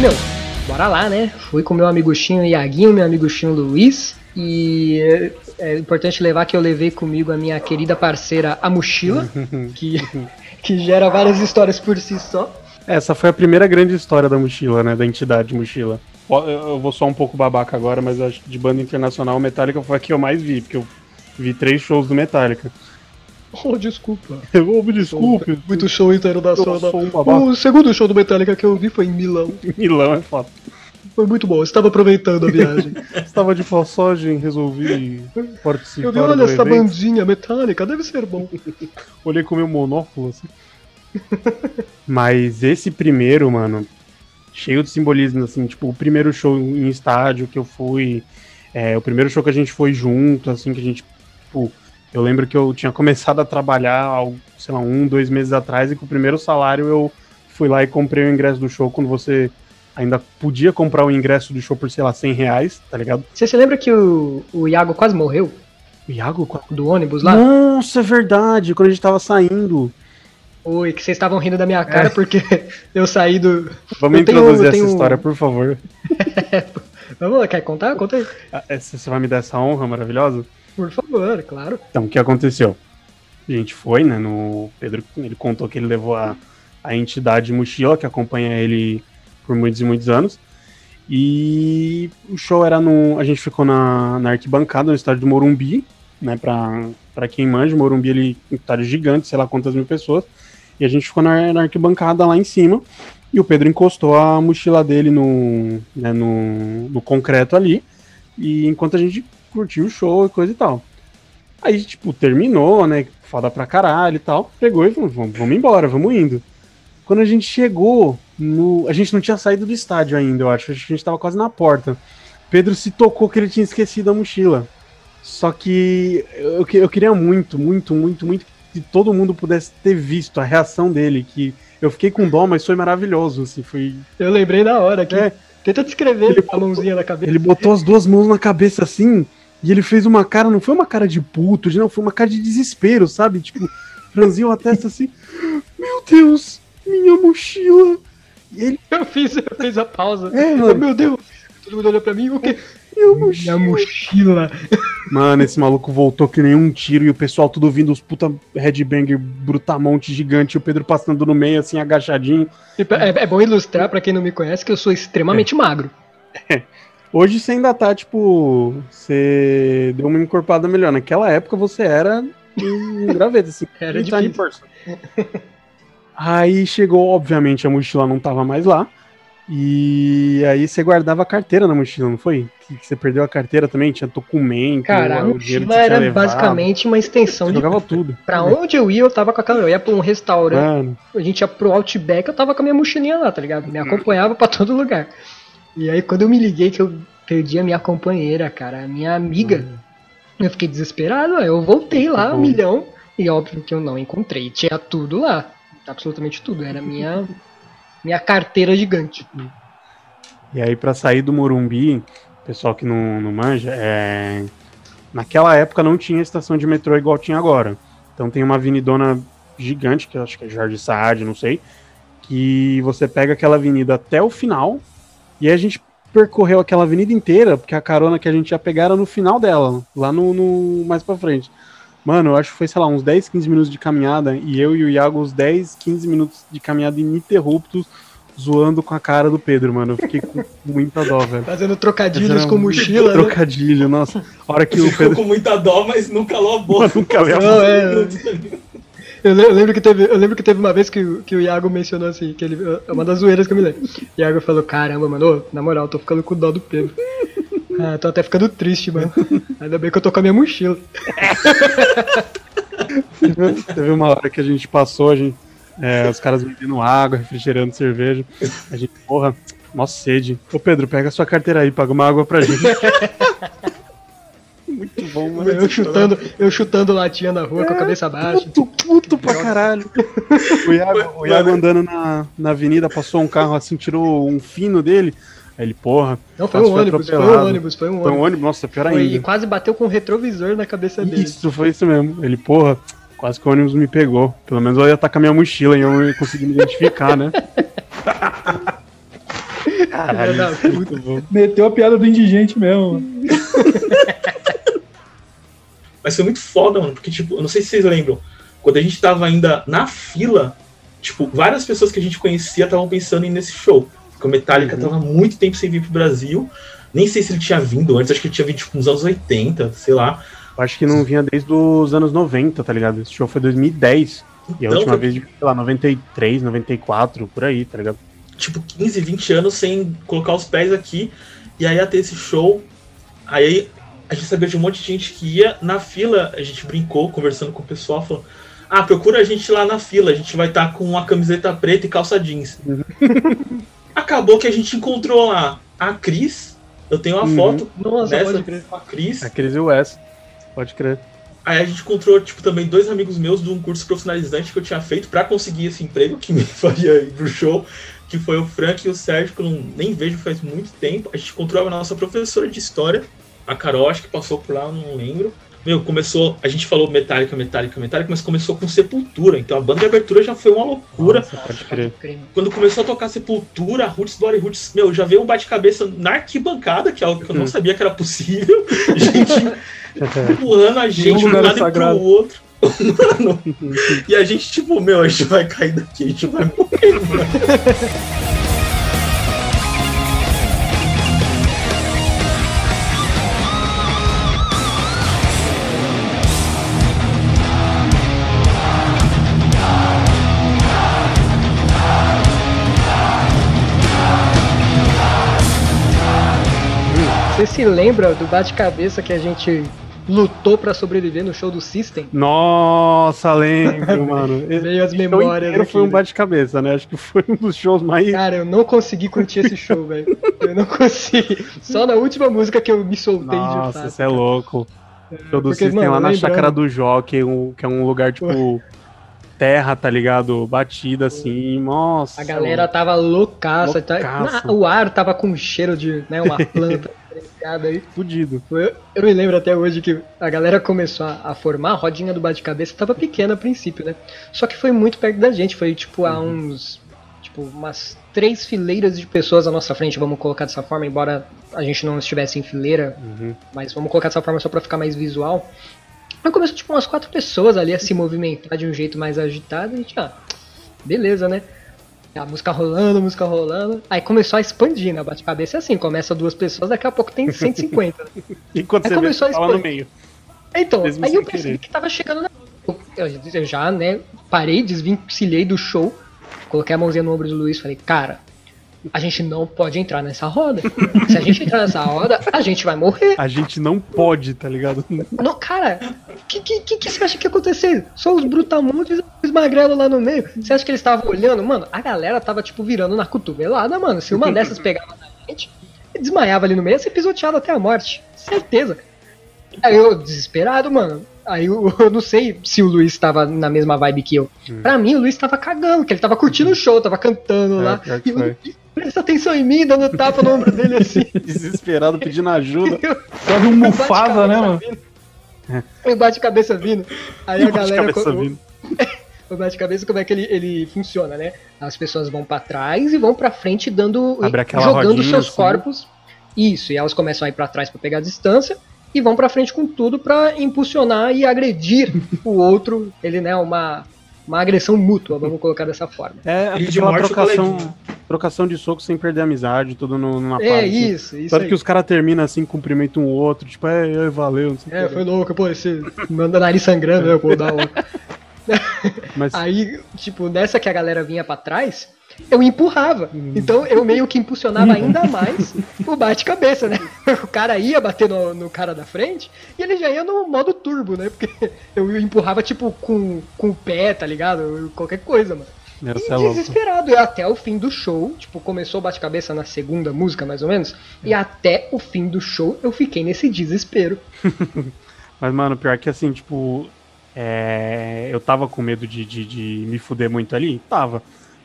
[SPEAKER 1] Meu, bora lá, né? Fui com meu amiguchinho Iaguinho, meu amiguchinho Luiz. E é, é importante levar que eu levei comigo a minha querida parceira, a mochila, que, que gera várias histórias por si só.
[SPEAKER 2] Essa foi a primeira grande história da mochila, né? Da entidade mochila. Eu vou só um pouco babaca agora, mas acho que de banda internacional, Metallica foi a que eu mais vi, porque eu vi três shows do Metallica.
[SPEAKER 1] Oh, desculpa.
[SPEAKER 2] Eu ouvi desculpe.
[SPEAKER 1] Muito show internacional. O segundo show do Metallica que eu vi foi em Milão.
[SPEAKER 2] Milão é foda.
[SPEAKER 1] Foi muito bom, eu estava aproveitando a viagem.
[SPEAKER 2] Estava de falsagem, resolvi participar
[SPEAKER 1] Eu vi, olha essa
[SPEAKER 2] evento.
[SPEAKER 1] bandinha Metallica, deve ser bom.
[SPEAKER 2] Olhei com meu monóculo, assim. Mas esse primeiro, mano, cheio de simbolismo, assim, tipo, o primeiro show em estádio que eu fui, é, o primeiro show que a gente foi junto, assim, que a gente, tipo, eu lembro que eu tinha começado a trabalhar, sei lá, um, dois meses atrás, e com o primeiro salário eu fui lá e comprei o ingresso do show quando você ainda podia comprar o ingresso do show por, sei lá, 100 reais, tá ligado?
[SPEAKER 1] Você se lembra que o, o Iago quase morreu?
[SPEAKER 2] O Iago?
[SPEAKER 1] Do ônibus lá?
[SPEAKER 2] Nossa, é verdade, quando a gente tava saindo.
[SPEAKER 1] Oi, que vocês estavam rindo da minha cara
[SPEAKER 2] É.
[SPEAKER 1] porque eu saí do.
[SPEAKER 2] Vamos
[SPEAKER 1] Eu tenho-
[SPEAKER 2] introduzir essa
[SPEAKER 1] tenho-
[SPEAKER 2] história, por favor.
[SPEAKER 1] Vamos lá, quer contar? Conta aí.
[SPEAKER 2] Ah, é, Você vai me dar essa honra maravilhosa?
[SPEAKER 1] Por favor, claro.
[SPEAKER 2] Então, o que aconteceu? A gente foi, né, no... Pedro, ele contou que ele levou a, a entidade mochila, que acompanha ele por muitos e muitos anos. E o show era no... A gente ficou na, na arquibancada, no estádio do Morumbi, né, pra, pra quem manja, o Morumbi, ele um estádio gigante, sei lá quantas mil pessoas. E a gente ficou na, na arquibancada lá em cima. E o Pedro encostou a mochila dele no, né, no, no concreto ali. E enquanto a gente curtiu o show e coisa e tal. Aí, tipo, terminou, né? Foda pra caralho e tal. Pegou e falou, vamos, vamos embora, vamos indo. Quando a gente chegou no. A gente não tinha saído do estádio ainda, eu acho. Que a gente tava quase na porta. Pedro se tocou que ele tinha esquecido a mochila. Só que eu, que- eu queria muito, muito, muito, muito que todo mundo pudesse ter visto a reação dele. Que eu fiquei com dó, mas foi maravilhoso. Assim, foi.
[SPEAKER 1] Eu lembrei na hora aqui.
[SPEAKER 2] É.
[SPEAKER 1] Tenta descrever
[SPEAKER 2] Ele
[SPEAKER 1] a mãozinha na cabeça.
[SPEAKER 2] Ele botou as duas mãos na cabeça assim, e ele fez uma cara, não foi uma cara de puto, não, foi uma cara de desespero, sabe? Tipo, franziu a testa assim, meu Deus, minha mochila. E ele,
[SPEAKER 1] Eu fiz, eu fiz a pausa.
[SPEAKER 2] É, mano.
[SPEAKER 1] Meu Deus, todo mundo olhou pra mim, o quê? Minha mochila.
[SPEAKER 2] Mano, esse maluco voltou que nem um tiro e o pessoal tudo vindo, os puta headbanger brutamonte gigante, e o Pedro passando no meio, assim, agachadinho.
[SPEAKER 1] É, é bom ilustrar pra quem não me conhece que eu sou extremamente magro.
[SPEAKER 2] Hoje você ainda tá, tipo, você deu uma encorpada melhor. Naquela época você era um graveto, assim.
[SPEAKER 1] Era
[SPEAKER 2] 30 de força. Aí chegou, obviamente, a mochila não tava mais lá. E aí você guardava a carteira na mochila, não foi? Que você perdeu a carteira também, tinha documento,
[SPEAKER 1] Cara, a mochila era
[SPEAKER 2] levado.
[SPEAKER 1] basicamente uma extensão
[SPEAKER 2] Você
[SPEAKER 1] de.
[SPEAKER 2] jogava tudo.
[SPEAKER 1] Pra onde eu ia, eu tava com aquela. Eu ia pra um restaurante,
[SPEAKER 2] Mano,
[SPEAKER 1] a gente ia pro Outback, eu tava com a minha mochilinha lá, tá ligado? Me acompanhava pra todo lugar. E aí, quando eu me liguei que eu perdi a minha companheira, cara, a minha amiga, eu fiquei desesperado, eu voltei lá, um
[SPEAKER 2] Bom.
[SPEAKER 1] milhão, e óbvio que eu não encontrei. Tinha tudo lá, absolutamente tudo. Era minha, minha carteira gigante.
[SPEAKER 2] E aí, pra sair do Morumbi, pessoal que não, não manja, é... naquela época não tinha estação de metrô igual tinha agora. Então tem uma avenidona gigante, que eu acho que é Jardim Saad, não sei, que você pega aquela avenida até o final, e aí a gente percorreu aquela avenida inteira, porque a carona que a gente ia pegar era no final dela, lá no, no- mais pra frente. Mano, eu acho que foi, sei lá, uns 10, 15 minutos de caminhada, e eu e o Iago, uns 10, 15 minutos de caminhada ininterruptos, zoando com a cara do Pedro, mano. Eu fiquei com muita dó, velho.
[SPEAKER 1] Fazendo trocadilhos
[SPEAKER 2] era
[SPEAKER 1] com mochila, né?
[SPEAKER 2] Trocadilho, nossa. A hora que o
[SPEAKER 4] Ficou
[SPEAKER 2] Pedro
[SPEAKER 4] com muita dó, mas não calou a boca.
[SPEAKER 2] nunca leu.
[SPEAKER 1] Não, é, Eu le- eu lembro que teve, eu lembro que teve uma vez que, o- que o Iago mencionou assim, que ele, é uma das zoeiras que eu me lembro. O Iago falou, caramba, mano, ô, na moral, tô ficando com dó do Pedro. Ah, tô até ficando triste, mano. Ainda bem que eu tô com a minha mochila.
[SPEAKER 2] Teve uma hora que a gente passou, a gente, é, os caras bebendo água, refrigerando cerveja. A gente, porra, mó sede. Ô Pedro, pega a sua carteira aí, paga uma água pra gente. Muito bom, mano.
[SPEAKER 1] Eu chutando, eu chutando latinha na rua com a cabeça baixa.
[SPEAKER 2] Puto, puto pra caralho. O Iago, o Iago andando na, na avenida, passou um carro assim, tirou um fino dele. Aí ele, porra.
[SPEAKER 1] Não, foi um ônibus, foi um ônibus, foi um
[SPEAKER 2] Foi um
[SPEAKER 1] ônibus.
[SPEAKER 2] ônibus, nossa, pior
[SPEAKER 1] Foi- e
[SPEAKER 2] ainda.
[SPEAKER 1] quase bateu com o retrovisor na cabeça dele.
[SPEAKER 2] Isso, foi isso mesmo. Ele, porra, quase que o ônibus me pegou. Pelo menos eu ia estar com a minha mochila e eu conseguir me identificar, né? Caralho, é muito bom.
[SPEAKER 3] Meteu a piada do indigente mesmo.
[SPEAKER 4] Mas foi muito foda, mano, porque, tipo, eu não sei se vocês lembram, quando a gente tava ainda na fila, tipo, várias pessoas que a gente conhecia estavam pensando em ir nesse show. Porque o Metallica
[SPEAKER 2] Uhum.
[SPEAKER 4] tava muito tempo sem vir pro Brasil. Nem sei se ele tinha vindo antes, acho que ele tinha vindo, tipo, nos anos 80, sei lá.
[SPEAKER 2] Eu acho que não vinha desde os anos 90, tá ligado? Esse show foi 2010. E a
[SPEAKER 4] Então,
[SPEAKER 2] última
[SPEAKER 4] foi,
[SPEAKER 2] vez, sei lá, 93, 94, por aí, tá ligado?
[SPEAKER 4] tipo, 15, 20 anos sem colocar os pés aqui. E aí ia ter esse show. Aí a gente sabia de um monte de gente que ia na fila. A gente brincou, conversando com o pessoal, falou: Ah, procura a gente lá na fila. A gente vai estar com uma camiseta preta e calça jeans. Acabou que a gente encontrou lá a Cris. Eu tenho uma
[SPEAKER 2] Uhum.
[SPEAKER 4] foto
[SPEAKER 1] Nossa,
[SPEAKER 4] dessa com a Cris.
[SPEAKER 2] A Cris e o Wes. Pode crer.
[SPEAKER 4] Aí a gente encontrou, tipo, também dois amigos meus de um curso profissionalizante que eu tinha feito pra conseguir esse emprego que me faria ir pro show, que foi o Frank e o Sérgio, que eu não, nem vejo faz muito tempo. A gente encontrou a nossa professora de história, a Carol, acho que passou por lá, eu não lembro. Meu, começou, a gente falou Metallica, Metallica, Metallica, mas começou com Sepultura, então a banda de abertura já foi uma loucura.
[SPEAKER 2] Nossa, pode crer.
[SPEAKER 4] Quando começou a tocar Sepultura, Roots, Glory Roots, meu, já veio um bate-cabeça na arquibancada, que é algo que eu não
[SPEAKER 2] Hum.
[SPEAKER 4] sabia que era possível. Gente empurrando a gente de um lado e pro
[SPEAKER 3] sagrado.
[SPEAKER 4] outro. Mano, e a gente, tipo, meu, a gente vai cair daqui, a gente vai morrer, mano.
[SPEAKER 1] Você se lembra do bate-cabeça que a gente lutou pra sobreviver no show do System?
[SPEAKER 2] Nossa, lembro, mano.
[SPEAKER 1] Veio as
[SPEAKER 2] show
[SPEAKER 1] memórias aqui,
[SPEAKER 2] foi um
[SPEAKER 1] né?
[SPEAKER 2] bate-cabeça, né? Acho que foi um dos shows mais.
[SPEAKER 1] Cara, eu não consegui curtir esse show, velho. Eu não consegui. Só na última música que eu me soltei de
[SPEAKER 2] Nossa,
[SPEAKER 1] fato.
[SPEAKER 2] isso é louco. O show do
[SPEAKER 1] porque,
[SPEAKER 2] System
[SPEAKER 1] mano,
[SPEAKER 2] lá na
[SPEAKER 1] lembrando-
[SPEAKER 2] chácara do Jó, que é um, que é um lugar tipo. Terra, tá ligado? Batida assim, nossa.
[SPEAKER 1] A galera tava loucaça. tá-
[SPEAKER 2] Loucaça.
[SPEAKER 1] Na- o ar tava com cheiro de né, uma planta diferenciada aí.
[SPEAKER 2] Fudido.
[SPEAKER 1] Eu, eu me lembro até hoje que a galera começou a, a formar, a rodinha do bate-cabeça tava pequena a princípio, né? Só que foi muito perto da gente, foi tipo
[SPEAKER 2] Uhum.
[SPEAKER 1] a uns. tipo, umas três fileiras de pessoas à nossa frente, vamos colocar dessa forma, embora a gente não estivesse em fileira,
[SPEAKER 2] Uhum.
[SPEAKER 1] mas vamos colocar dessa forma só pra ficar mais visual. Aí começou, tipo, umas quatro pessoas ali a se movimentar de um jeito mais agitado, e a gente, ah, beleza, né? A música rolando, a música rolando. Aí começou a expandir, né? Bate-cabeça é assim, começa duas pessoas, daqui a pouco tem 150. né?
[SPEAKER 2] E quando
[SPEAKER 1] Aí
[SPEAKER 2] você vê,
[SPEAKER 1] começou a
[SPEAKER 2] você tá lá no meio.
[SPEAKER 1] Então,
[SPEAKER 2] Mesmo
[SPEAKER 1] aí eu percebi
[SPEAKER 2] querer.
[SPEAKER 1] que tava chegando na. Eu, eu já, né, parei, desvincilhei do show, coloquei a mãozinha no ombro do Luiz e falei, cara, a gente não pode entrar nessa roda. Se a gente entrar nessa roda, a gente vai morrer.
[SPEAKER 2] A gente não pode, tá ligado?
[SPEAKER 1] Não, cara, o que, que, que, você acha que ia acontecer? Só os brutamontes e os magrelos lá no meio. Você acha que eles estavam olhando? Mano, a galera tava, tipo, virando na cotovelada, mano. Se uma dessas pegava na gente, desmaiava ali no meio, ia ser pisoteado até a morte. Certeza. Aí eu, desesperado, mano. Aí eu, eu não sei se o Luiz tava na mesma vibe que eu. Pra mim, o Luiz tava cagando, que ele tava curtindo o show, tava cantando
[SPEAKER 2] É,
[SPEAKER 1] lá.
[SPEAKER 2] que
[SPEAKER 1] E eu. Presta atenção em mim, dando tapa no ombro dele assim.
[SPEAKER 2] Desesperado, pedindo ajuda.
[SPEAKER 3] Quase um Mufasa, né, mano?
[SPEAKER 1] Eu bate cabeça vindo. Aí a
[SPEAKER 2] E bate
[SPEAKER 1] galera.
[SPEAKER 2] cabeça
[SPEAKER 1] co-
[SPEAKER 2] vindo.
[SPEAKER 1] O bate-cabeça, como é que ele, ele funciona, né? As pessoas vão pra trás e vão pra frente dando. Jogando seus
[SPEAKER 2] assim.
[SPEAKER 1] corpos. Isso, e elas começam a ir pra trás pra pegar a distância e vão pra frente com tudo pra impulsionar e agredir o outro. Ele, né, uma, uma agressão mútua, vamos colocar dessa forma.
[SPEAKER 2] É
[SPEAKER 4] E de
[SPEAKER 2] aquela
[SPEAKER 4] o
[SPEAKER 2] trocação, trocação de soco sem perder a amizade, tudo no, numa
[SPEAKER 1] É
[SPEAKER 2] paz. assim.
[SPEAKER 1] isso, isso. Aí.
[SPEAKER 2] que os caras terminam assim, cumprimentam um outro, tipo, é, é valeu, não sei o
[SPEAKER 1] É,
[SPEAKER 2] que.
[SPEAKER 1] foi louco, pô, esse manda nariz sangrando, né, pô, da hora.
[SPEAKER 2] Mas
[SPEAKER 1] Aí, tipo, nessa que a galera vinha pra trás, eu empurrava. Então eu meio que impulsionava ainda mais o bate-cabeça, né? O cara ia bater no, no cara da frente e ele já ia no modo turbo, né? Porque eu empurrava, tipo, com, com o pé, tá ligado? Qualquer coisa, mano.
[SPEAKER 2] Era
[SPEAKER 1] E
[SPEAKER 2] é
[SPEAKER 1] desesperado. E até o fim do show, tipo, começou o bate-cabeça na segunda música, mais ou menos. E até o fim do show eu fiquei nesse desespero.
[SPEAKER 2] Mas, mano, pior que assim, tipo. é, Eu tava com medo de, de, de me fuder muito ali? Tava.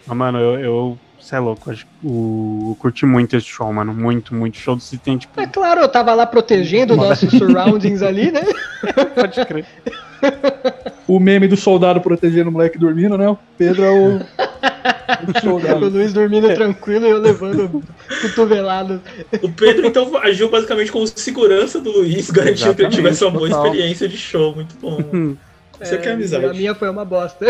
[SPEAKER 2] Mas, mano, eu. eu Cê é louco, acho o, eu curti muito esse show, mano. Muito, muito show. Se tem, tipo.
[SPEAKER 1] É claro, eu tava lá protegendo nossos surroundings ali, né?
[SPEAKER 2] Pode crer.
[SPEAKER 3] O meme do soldado protegendo o moleque dormindo, né? O Pedro é o, o
[SPEAKER 1] O. Luiz dormindo tranquilo e eu levando cotovelado.
[SPEAKER 4] O Pedro, então, agiu basicamente como segurança do Luiz, garantiu que ele
[SPEAKER 2] Exatamente,
[SPEAKER 4] tivesse uma boa
[SPEAKER 2] total.
[SPEAKER 4] experiência de show. Muito bom. Isso aqui é amizade.
[SPEAKER 1] A minha foi uma bosta.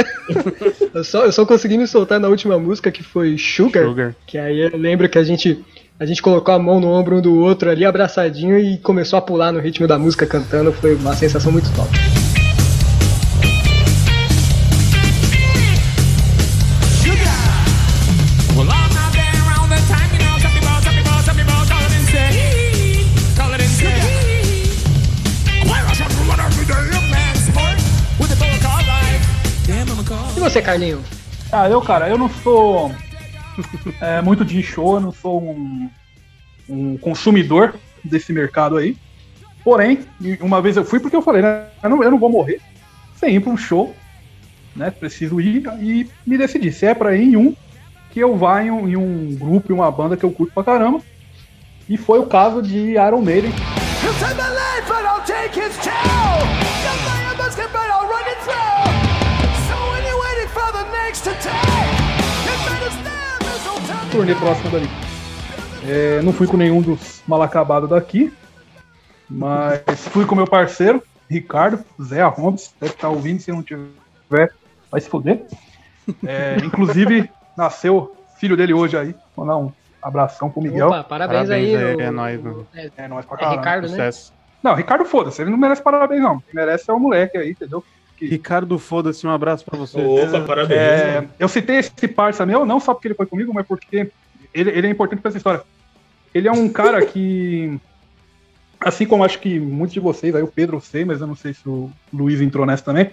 [SPEAKER 1] eu, só, eu só consegui me soltar na última música que foi Sugar,
[SPEAKER 2] Sugar.
[SPEAKER 1] Que aí eu lembro que a gente, a gente colocou a mão no ombro um do outro ali, abraçadinho, e começou a pular no ritmo da música cantando. Foi uma sensação muito top. Você, Carlinho?
[SPEAKER 3] Ah, eu, cara, eu não sou é, muito de show, eu não sou um, um consumidor desse mercado aí. Porém, uma vez eu fui porque eu falei, né? Eu não, eu não vou morrer sem ir pra um show, né? Preciso ir e me decidir. Se é pra ir em um, que eu vá em um, em um grupo, em uma banda que eu curto pra caramba. E foi o caso de Iron Maiden.
[SPEAKER 6] You
[SPEAKER 3] turnê próximo dali. É, não fui com nenhum dos mal acabados daqui, mas fui com meu parceiro, Ricardo, Zé Arrombes, deve estar ouvindo, se não tiver, vai se foder. É, inclusive, nasceu filho dele hoje aí, vou dar um abração pro Miguel.
[SPEAKER 1] Opa, parabéns,
[SPEAKER 2] Parabéns,
[SPEAKER 1] aí.
[SPEAKER 2] é,
[SPEAKER 1] o-
[SPEAKER 2] é nóis, mano.
[SPEAKER 1] É,
[SPEAKER 3] É nóis pra
[SPEAKER 1] é
[SPEAKER 3] caralho.
[SPEAKER 1] Ricardo, né?
[SPEAKER 2] Sucesso.
[SPEAKER 3] Não, Ricardo foda-se, ele não merece parabéns não, quem merece é o moleque aí, entendeu?
[SPEAKER 2] Ricardo, foda-se, um abraço pra você.
[SPEAKER 4] Opa, parabéns.
[SPEAKER 3] É, eu citei esse parça meu, não só porque ele foi comigo, mas porque ele, ele é importante pra essa história. Ele é um cara que, assim como acho que muitos de vocês, aí o Pedro eu sei, mas eu não sei se o Luiz entrou nessa também,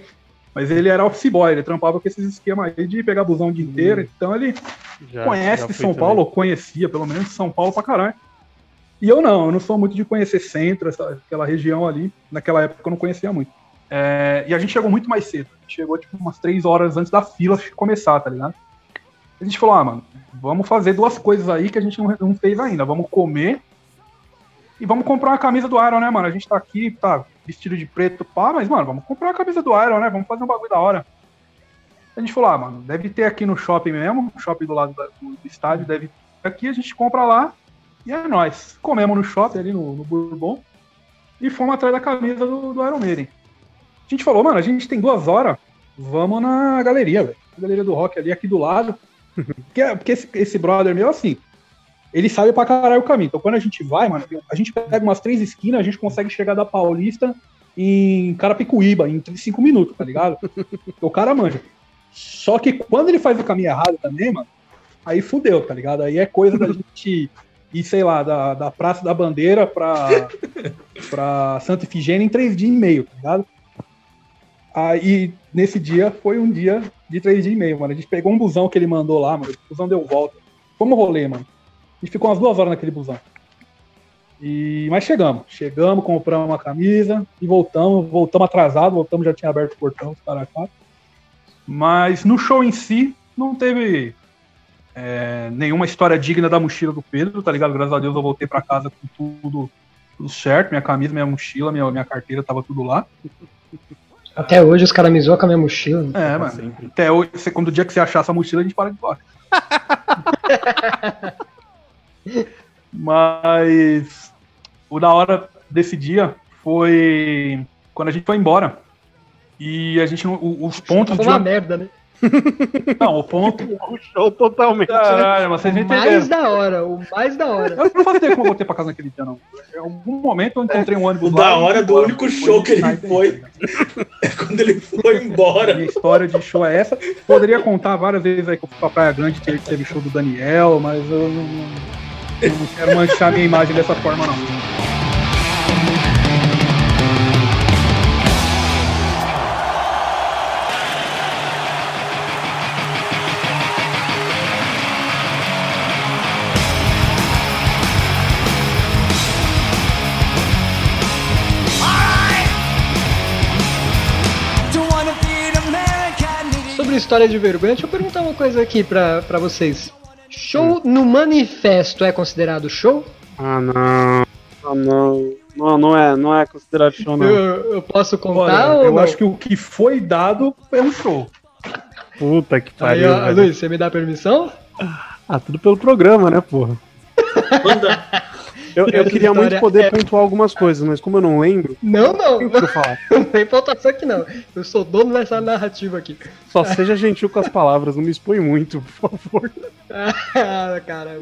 [SPEAKER 3] mas ele era office boy, ele trampava com esses esquemas aí de pegar busão o dia inteiro, então ele
[SPEAKER 2] Já-
[SPEAKER 3] conhece
[SPEAKER 2] já
[SPEAKER 3] São
[SPEAKER 2] também.
[SPEAKER 3] Paulo, ou conhecia pelo menos São Paulo pra caralho. E eu não, eu não sou muito de conhecer centro, essa, aquela região ali. Naquela época eu não conhecia muito. É, e a gente chegou muito mais cedo. A gente chegou tipo umas três horas antes da fila começar, tá ligado? A gente falou, ah, mano, vamos fazer duas coisas aí que a gente não, não fez ainda. Vamos comer e vamos comprar uma camisa do Iron, né, mano? A gente tá aqui, tá vestido de preto, pá, mas, mano, vamos comprar uma camisa do Iron, né? Vamos fazer um bagulho da hora. A gente falou, ah, mano, deve ter aqui no shopping mesmo, shopping do lado do, estádio, deve ter aqui, a gente compra lá e é nóis. Comemos no shopping ali no, no Bourbon e fomos atrás da camisa do, do Iron Maiden. A gente falou, mano, a gente tem duas horas, vamos na galeria, velho. Galeria do rock ali, aqui do lado. porque porque esse, esse brother meu, assim, ele sabe pra caralho o caminho. Então quando a gente vai, mano, a gente pega umas três esquinas, a gente consegue chegar da Paulista em Carapicuíba em 35 minutos, tá ligado? o cara manja. Só que quando ele faz o caminho errado também, mano, aí fudeu, tá ligado? Aí é coisa da gente ir, sei lá, da, da Praça da Bandeira pra, pra Santa Ifigênia em três dias e meio, tá ligado? Aí, nesse dia, foi um dia de três dias e meio, mano. A gente pegou um busão que ele mandou lá, mano. O busão deu volta. Como rolê, mano. A gente ficou umas duas horas naquele busão. E, mas chegamos. Chegamos, compramos uma camisa e voltamos. Voltamos atrasado, voltamos, já tinha aberto o portão, os caras. Mas no show em si, não teve é, nenhuma história digna da mochila do Pedro, tá ligado? Graças a Deus eu voltei pra casa com tudo, tudo certo. Minha camisa, minha mochila, minha, minha carteira, tava tudo lá.
[SPEAKER 1] Até hoje os caras me zoam com a minha mochila. né?
[SPEAKER 3] É, mano. Até hoje, quando o dia que você achar essa mochila, a gente para de falar. Mas o da hora desse dia foi quando a gente foi embora. E a gente Os pontos
[SPEAKER 1] Foi
[SPEAKER 3] de.
[SPEAKER 1] uma merda, né?
[SPEAKER 3] Não, o ponto.
[SPEAKER 2] O show totalmente. né?
[SPEAKER 3] Caralho, mas vocês não
[SPEAKER 1] O mais
[SPEAKER 3] entenderam.
[SPEAKER 1] da hora, o mais da hora.
[SPEAKER 3] Eu não faço ideia como eu voltei pra casa naquele dia, não. Em algum momento eu encontrei um ônibus
[SPEAKER 4] O
[SPEAKER 3] lá.
[SPEAKER 4] da hora do
[SPEAKER 3] embora.
[SPEAKER 4] único show que ele foi.
[SPEAKER 3] tá ligado?
[SPEAKER 4] Quando ele foi embora.
[SPEAKER 3] Minha história de show é essa. Poderia contar várias vezes aí que eu fui pra Praia Grande, que teve show do Daniel, mas eu não, eu não quero manchar minha imagem dessa forma, não.
[SPEAKER 1] História de vergonha, deixa eu perguntar uma coisa aqui pra, pra vocês. Show no manifesto é considerado show?
[SPEAKER 2] Ah, não. Ah, não. Não, não é, não é considerado show, não.
[SPEAKER 1] Eu, eu posso contar
[SPEAKER 3] Olha,
[SPEAKER 1] ou
[SPEAKER 3] eu
[SPEAKER 1] não?
[SPEAKER 3] acho que o que foi dado é um show.
[SPEAKER 2] Puta que
[SPEAKER 1] Aí,
[SPEAKER 2] pariu.
[SPEAKER 1] ó,
[SPEAKER 2] velho.
[SPEAKER 1] Luiz, você me dá permissão?
[SPEAKER 2] Ah, tudo pelo programa, né, porra?
[SPEAKER 4] Manda.
[SPEAKER 2] Eu, eu queria muito poder
[SPEAKER 1] é-
[SPEAKER 2] pontuar algumas coisas, mas como eu não lembro,
[SPEAKER 1] Não, não,
[SPEAKER 2] eu vou falar.
[SPEAKER 1] não tem pontuação aqui não. Eu sou dono dessa narrativa aqui.
[SPEAKER 2] Só seja gentil com as palavras, não me expõe muito, por favor.
[SPEAKER 1] Ah, cara.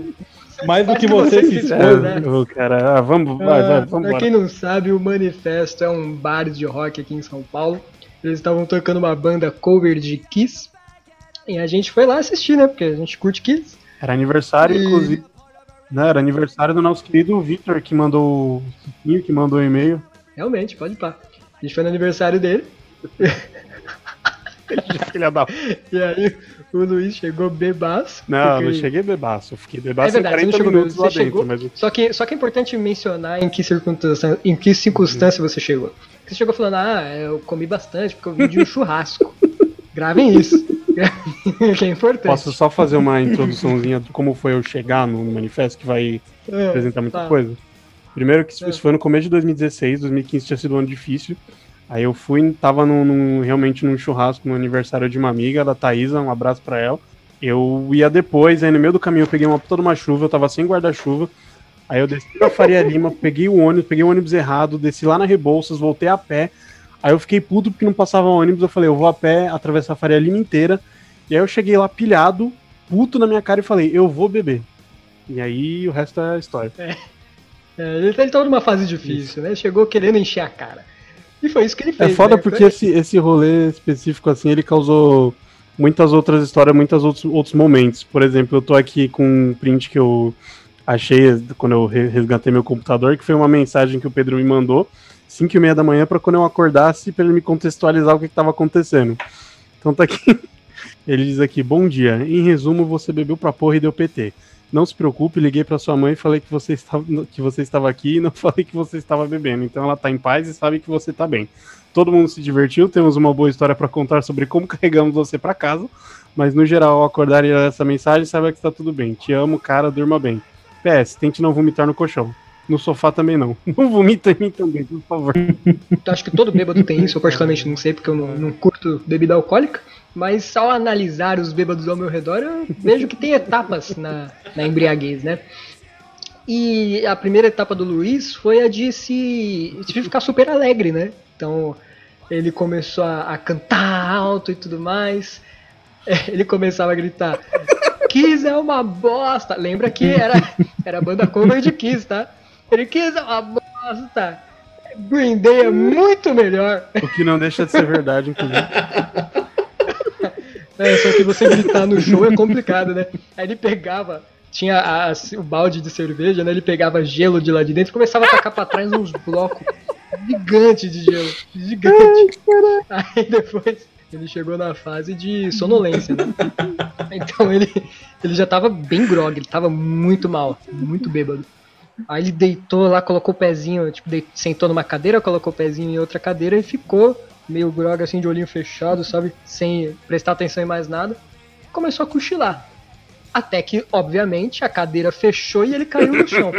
[SPEAKER 3] Mais do que
[SPEAKER 1] que
[SPEAKER 3] você
[SPEAKER 1] você
[SPEAKER 3] se expôs,
[SPEAKER 1] né?
[SPEAKER 2] Ô, cara, ah, vamos, vai, vai,
[SPEAKER 1] Ah,
[SPEAKER 2] vamos
[SPEAKER 1] pra quem não sabe, o Manifesto é um bar de rock aqui em São Paulo. Eles estavam tocando uma banda cover de Kiss. E a gente foi lá assistir, né? Porque a gente curte Kiss.
[SPEAKER 2] Era aniversário,
[SPEAKER 1] E-
[SPEAKER 2] inclusive. Né, era aniversário do nosso querido Victor, que mandou o que mandou o e-mail.
[SPEAKER 1] Realmente, pode pá. A gente foi no aniversário dele.
[SPEAKER 2] Filha da...
[SPEAKER 1] E aí o Luiz chegou bebaço.
[SPEAKER 2] Não,
[SPEAKER 1] porque-
[SPEAKER 2] não cheguei bebaço. Eu fiquei
[SPEAKER 1] É
[SPEAKER 2] bebaço
[SPEAKER 1] verdade, você
[SPEAKER 2] em
[SPEAKER 1] não
[SPEAKER 2] 40
[SPEAKER 1] chegou
[SPEAKER 2] minutos lá
[SPEAKER 1] Você
[SPEAKER 2] dentro.
[SPEAKER 1] chegou.
[SPEAKER 2] Mas...
[SPEAKER 1] Só que, só que é importante mencionar em que circunstância, em que circunstância você chegou. Você chegou falando, ah, eu comi bastante porque eu vim de um churrasco. Gravem isso. que é importante.
[SPEAKER 2] Posso só fazer uma introduçãozinha de como foi eu chegar no manifesto, que vai
[SPEAKER 1] É,
[SPEAKER 2] apresentar muita
[SPEAKER 1] tá.
[SPEAKER 2] coisa? Primeiro que isso
[SPEAKER 1] É.
[SPEAKER 2] foi no começo de 2016, 2015 tinha sido um ano difícil. Aí eu fui, tava num, num- realmente num churrasco no aniversário de uma amiga, da Thaisa, um abraço pra ela. Eu ia depois, aí no meio do caminho eu peguei uma de uma chuva, eu tava sem guarda-chuva. Aí eu desci pra Faria Lima, peguei o ônibus, peguei o ônibus errado, desci lá na Rebouças, voltei a pé. Aí eu fiquei puto porque não passava ônibus, eu falei, eu vou a pé, atravessar a Faria Lima inteira. E aí eu cheguei lá pilhado, puto na minha cara e falei, eu vou beber. E aí o resto é história.
[SPEAKER 1] É, ele, ele tava numa fase difícil, né? Chegou querendo encher a cara. E foi isso que ele
[SPEAKER 2] É
[SPEAKER 1] fez.
[SPEAKER 2] foda
[SPEAKER 1] né?
[SPEAKER 2] porque esse, esse rolê específico, assim, ele causou muitas outras histórias, muitos outros, outros momentos. Por exemplo, eu tô aqui com um print que eu achei quando eu re- resgatei meu computador, que foi uma mensagem que o Pedro me mandou, 5 e meia da manhã, pra quando eu acordasse, pra ele me contextualizar o que, que tava acontecendo. Então tá aqui. Ele diz aqui, bom dia. Em resumo, você bebeu pra porra e deu PT. Não se preocupe, liguei pra sua mãe e falei que você, estava, que você estava aqui e não falei que você estava bebendo. Então ela tá em paz e sabe que você tá bem. Todo mundo se divertiu, temos uma boa história pra contar sobre como carregamos você pra casa. Mas no geral, ao acordar e ler essa mensagem, saiba que está tudo bem. Te amo, cara, durma bem. PS, tente não vomitar no colchão. No sofá também não. Não vomita em mim também, por favor.
[SPEAKER 1] Acho que todo bêbado tem isso, eu particularmente não sei, porque eu não, não curto bebida alcoólica. Mas ao analisar os bêbados ao meu redor, eu vejo que tem etapas na, na embriaguez, né? E a primeira etapa do Luiz foi a de se de ficar super alegre, né? Então ele começou a, a cantar alto e tudo mais. Ele começava a gritar: Kiss é uma bosta! Lembra que era, era a banda cover de Kiss, tá? Kiss é uma bosta! Green Day é muito melhor!
[SPEAKER 2] O que não deixa de ser verdade, inclusive.
[SPEAKER 1] É, só que você gritar no show é complicado, né? Aí ele pegava, tinha a- a- o balde de cerveja, né? Ele pegava gelo de lá de dentro e começava a tacar pra trás uns blocos gigantes de gelo. Gigante. Aí depois ele chegou na fase de sonolência, né? Então ele, ele já tava bem grog, ele tava muito mal, muito bêbado. Aí ele deitou lá, colocou o pezinho, tipo, deit- sentou numa cadeira, colocou o pezinho em outra cadeira e ficou meio grog assim, de olhinho fechado, sabe? Sem prestar atenção em mais nada. Começou a cochilar. Até que, obviamente, a cadeira fechou e ele caiu no chão.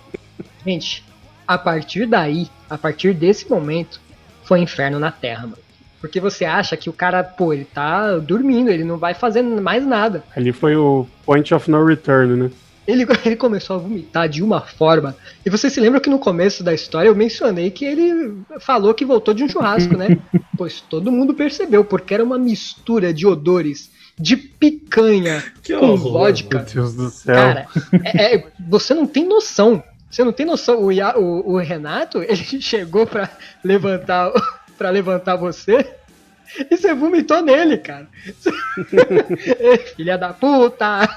[SPEAKER 1] Gente, a partir daí, a partir desse momento, foi inferno na Terra, mano. Porque você acha que o cara, pô, ele tá dormindo, ele não vai fazendo mais nada.
[SPEAKER 2] Ali foi o point of no return, né?
[SPEAKER 1] Ele, ele começou a vomitar de uma forma. E você se lembra que no começo da história eu mencionei que ele falou que voltou de um churrasco, né? Pois todo mundo percebeu, porque era uma mistura de odores de picanha
[SPEAKER 4] Que
[SPEAKER 1] com
[SPEAKER 4] horror,
[SPEAKER 1] vodka.
[SPEAKER 2] Meu Deus do céu.
[SPEAKER 1] Cara, é- é- você não tem noção. Você não tem noção. O, Ia- o- o Renato, ele chegou pra levantar, para levantar você e você vomitou nele, cara. Filha da puta!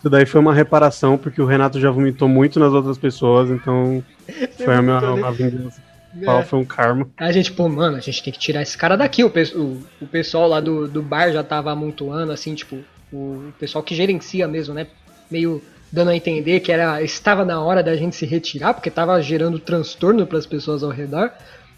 [SPEAKER 2] Isso daí foi uma reparação, porque o Renato já vomitou muito nas outras pessoas, então foi a minha
[SPEAKER 1] vomitou
[SPEAKER 2] uma vingança.
[SPEAKER 1] É.
[SPEAKER 2] Foi um karma.
[SPEAKER 1] A gente, pô, mano, a gente tem que tirar esse cara daqui. O, pe- o, o pessoal lá do, do bar já tava amontoando, assim, tipo, o pessoal que gerencia mesmo, né? Meio dando a entender que era estava na hora da gente se retirar, porque tava gerando transtorno pras pessoas ao redor.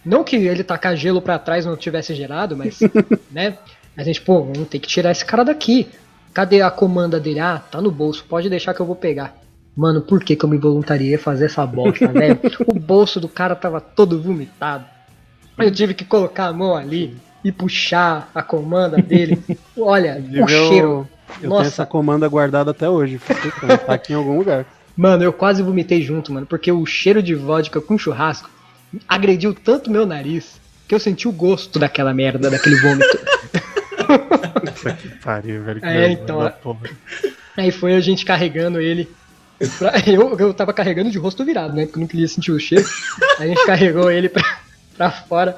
[SPEAKER 1] Não que ele tacar gelo pra trás não tivesse gerado, mas, né? A gente, pô, vamos ter que tirar esse cara daqui. Cadê a comanda dele? Ah, tá no bolso, pode deixar que eu vou pegar. Mano, por que, que eu me voluntariei a fazer essa bosta, velho? O bolso do cara tava todo vomitado. Eu tive que colocar a mão ali e puxar a comanda dele. Olha, o
[SPEAKER 2] eu-
[SPEAKER 1] cheiro.
[SPEAKER 2] Eu tenho
[SPEAKER 1] Nossa,
[SPEAKER 2] essa comanda guardada até hoje. Tá aqui em algum lugar.
[SPEAKER 1] mano, eu quase vomitei junto, mano, porque o cheiro de vodka com churrasco agrediu tanto meu nariz que eu senti o gosto daquela merda, daquele vômito.
[SPEAKER 2] Que pariu, velho. que
[SPEAKER 1] É, então,
[SPEAKER 2] da
[SPEAKER 1] é.
[SPEAKER 2] porra.
[SPEAKER 1] Aí foi a gente carregando ele. pra- eu, eu tava carregando de rosto virado, né? Porque eu não queria sentir o cheiro. Aí a gente carregou ele pra, pra fora,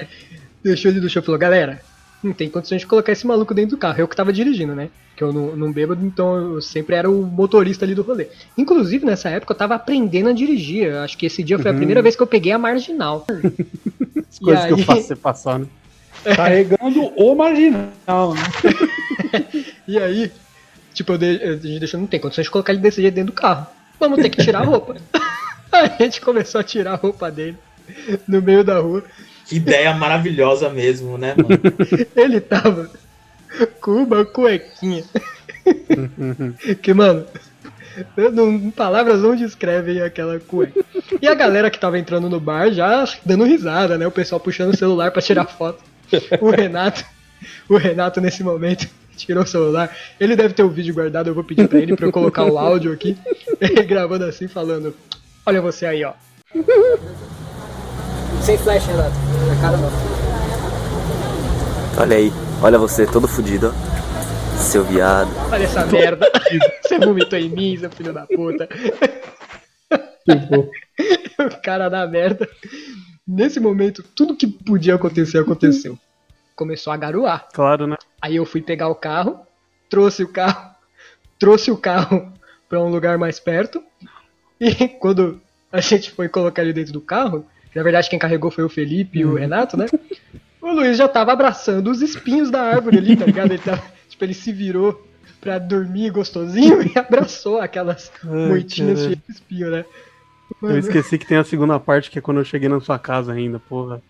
[SPEAKER 1] deixou ele do chão e falou: galera, não tem condições de colocar esse maluco dentro do carro. Eu que tava dirigindo, né? Que eu não, não bêbado, então eu sempre era o motorista ali do rolê. Inclusive, nessa época, eu tava aprendendo a dirigir. Eu acho que esse dia foi a
[SPEAKER 2] Uhum.
[SPEAKER 1] primeira vez que eu peguei a marginal.
[SPEAKER 2] As coisas que eu
[SPEAKER 1] aí-
[SPEAKER 2] faço você passar, né?
[SPEAKER 3] Carregando o marginal, né?
[SPEAKER 1] E aí, tipo, eu a gente deixou, não tem condições de colocar ele desse jeito dentro do carro. Vamos ter que tirar a roupa. a gente começou a tirar a roupa dele no meio da rua.
[SPEAKER 4] Que ideia maravilhosa mesmo, né, mano?
[SPEAKER 1] Ele tava com uma cuequinha. que, mano, não- palavras não descrevem aquela cueca. E a galera que tava entrando no bar já dando risada, né? O pessoal puxando o celular pra tirar foto. O Renato, o Renato nesse momento tirou o celular. Ele deve ter o vídeo guardado, eu vou pedir pra ele pra eu colocar o áudio aqui. Ele gravando assim, falando: Olha você aí, ó. Sem flash, Renato. Na cara não.
[SPEAKER 7] Olha aí, olha você todo fudido, ó. Seu viado.
[SPEAKER 1] Olha essa merda. Você vomitou em mim, seu filho da puta. o cara da merda. Nesse momento, tudo que podia acontecer, aconteceu. Começou a garoar.
[SPEAKER 2] Claro, né?
[SPEAKER 1] Aí eu fui pegar o carro, trouxe o carro, trouxe o carro pra um lugar mais perto. E quando a gente foi colocar ele dentro do carro, na verdade quem carregou foi o Felipe e o Renato, né? O Luiz já tava abraçando os espinhos da árvore ali, tá ligado? Ele tava, tipo, ele se virou pra dormir gostosinho e abraçou aquelas moitinhas cheias de espinho, né?
[SPEAKER 2] Eu
[SPEAKER 1] Mano,
[SPEAKER 2] esqueci que tem a segunda parte, que é quando eu cheguei na sua casa ainda, porra.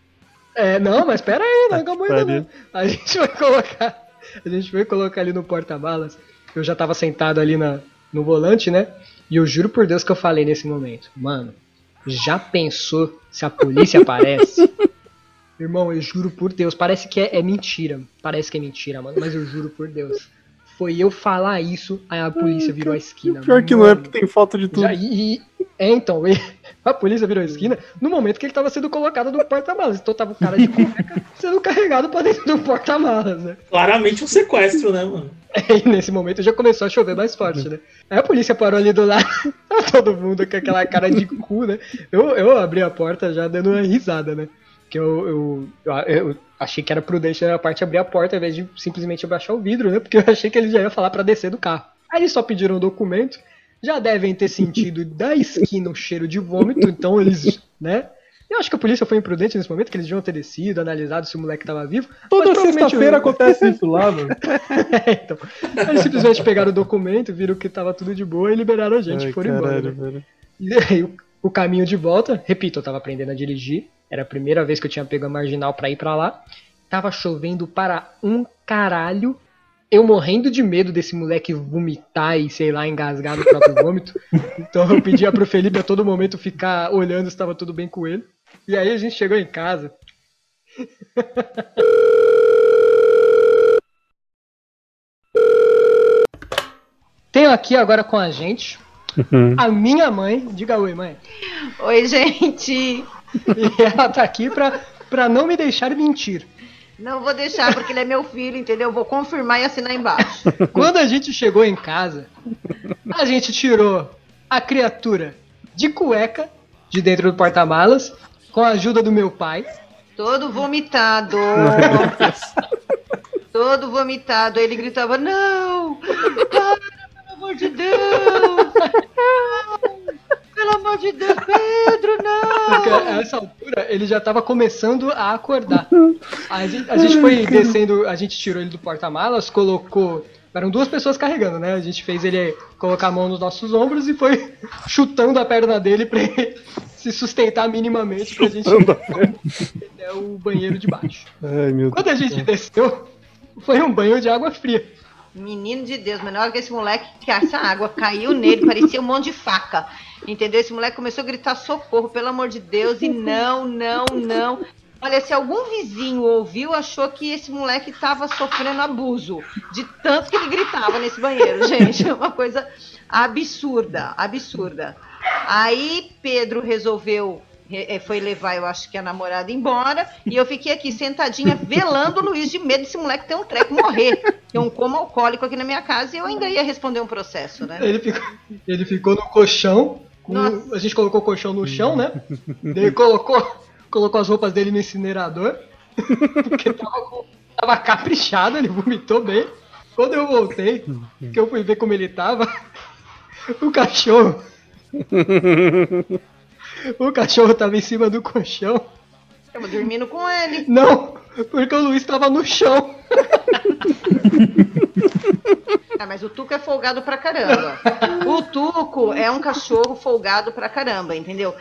[SPEAKER 1] É, não, mas pera aí, não
[SPEAKER 2] Tá que
[SPEAKER 1] acabou ainda não. A gente vai colocar. A gente foi colocar ali no porta-malas. Eu já tava sentado ali na, no volante, né? E eu juro por Deus que eu falei nesse momento. Mano, já pensou se a polícia aparece? Irmão, eu juro por Deus, parece que é, é mentira. Parece que é mentira, mano, mas eu juro por Deus. Foi eu falar isso, aí a polícia virou a esquina.
[SPEAKER 2] Pior que não é
[SPEAKER 1] mano.
[SPEAKER 2] porque tem falta de tudo.
[SPEAKER 1] Já- e- é, então, e- a polícia virou a esquina no momento que ele tava sendo colocado no porta-malas. Então tava o cara de cueca sendo carregado pra dentro do porta-malas, né?
[SPEAKER 4] Claramente um sequestro, né, mano?
[SPEAKER 1] E nesse momento já começou a chover mais forte, né? Aí a polícia parou ali do lado, todo mundo com aquela cara de cu, né? Eu, eu abri a porta já dando uma risada, né? Porque eu, eu, eu, achei que era prudente da minha parte abrir a porta ao invés de simplesmente abaixar o vidro, né? Porque eu achei que ele já ia falar pra descer do carro. Aí eles só pediram o documento, já devem ter sentido da esquina o cheiro de vômito, então eles, né? Eu acho que a polícia foi imprudente nesse momento, que eles deviam ter descido, analisado se o moleque tava vivo.
[SPEAKER 3] Toda sexta-feira
[SPEAKER 1] o-
[SPEAKER 3] acontece isso lá, mano.
[SPEAKER 1] então, eles simplesmente pegaram o documento, viram que tava tudo de boa e liberaram a gente,
[SPEAKER 2] Ai,
[SPEAKER 1] foram embora.
[SPEAKER 2] caralho,
[SPEAKER 1] né?
[SPEAKER 2] velho.
[SPEAKER 1] E aí, o, o caminho de volta, repito, eu tava aprendendo a dirigir, era a primeira vez que eu tinha pego a marginal pra ir pra lá. Tava chovendo para um caralho. Eu morrendo de medo desse moleque vomitar e, sei lá, engasgar no próprio vômito. Então eu pedia pro Felipe a todo momento ficar olhando se tava tudo bem com ele. E aí a gente chegou em casa. Tenho aqui agora com a gente
[SPEAKER 2] Uhum.
[SPEAKER 1] a minha mãe. Diga oi, mãe.
[SPEAKER 8] Oi, gente.
[SPEAKER 1] E ela tá aqui pra, pra não me deixar mentir.
[SPEAKER 8] Não vou deixar porque ele é meu filho, entendeu? Vou confirmar e assinar embaixo.
[SPEAKER 1] Quando a gente chegou em casa, a gente tirou a criatura de cueca de dentro do porta-malas, com a ajuda do meu pai.
[SPEAKER 8] Todo vomitado. Todo vomitado. Aí ele gritava: Não! Para, pelo amor de Deus! Não! Pelo amor de Deus, Pedro,
[SPEAKER 1] Porque
[SPEAKER 8] não!
[SPEAKER 1] a essa altura ele já tava começando a acordar. A gente, a gente foi descendo, a gente tirou ele do porta-malas, colocou. Eram duas pessoas carregando, né? A gente fez ele colocar a mão nos nossos ombros e foi chutando a perna dele pra ele se sustentar minimamente pra gente até o banheiro de baixo.
[SPEAKER 2] Ai, meu Deus.
[SPEAKER 1] Quando a gente desceu, foi um banho de água fria.
[SPEAKER 8] Menino de Deus, mas na hora que esse moleque, que essa água caiu nele, parecia um monte de faca. Entendeu? Esse moleque começou a gritar socorro, pelo amor de Deus, e não, não, não. Olha, se algum vizinho ouviu, achou que esse moleque estava sofrendo abuso. De tanto que ele gritava nesse banheiro, gente. É uma coisa absurda, absurda. Aí Pedro resolveu, re- eh, foi levar, eu acho que a namorada embora, e eu fiquei aqui sentadinha velando o Luiz de medo desse moleque ter um treco morrer. Tem um coma alcoólico aqui na minha casa e eu ainda ia responder um processo, né?
[SPEAKER 1] Ele ficou, ele ficou no colchão. Com- a gente colocou o colchão no chão, né? Ele colocou, colocou as roupas dele no incinerador. Porque tava, tava caprichado, ele vomitou bem. Quando eu voltei, que eu fui ver como ele tava, o cachorro. O cachorro tava em cima do colchão.
[SPEAKER 8] Tava dormindo com ele.
[SPEAKER 1] Não, porque o Luiz tava no chão.
[SPEAKER 8] Mas o Tuco é folgado pra caramba. O Tuco é um cachorro folgado pra caramba, entendeu?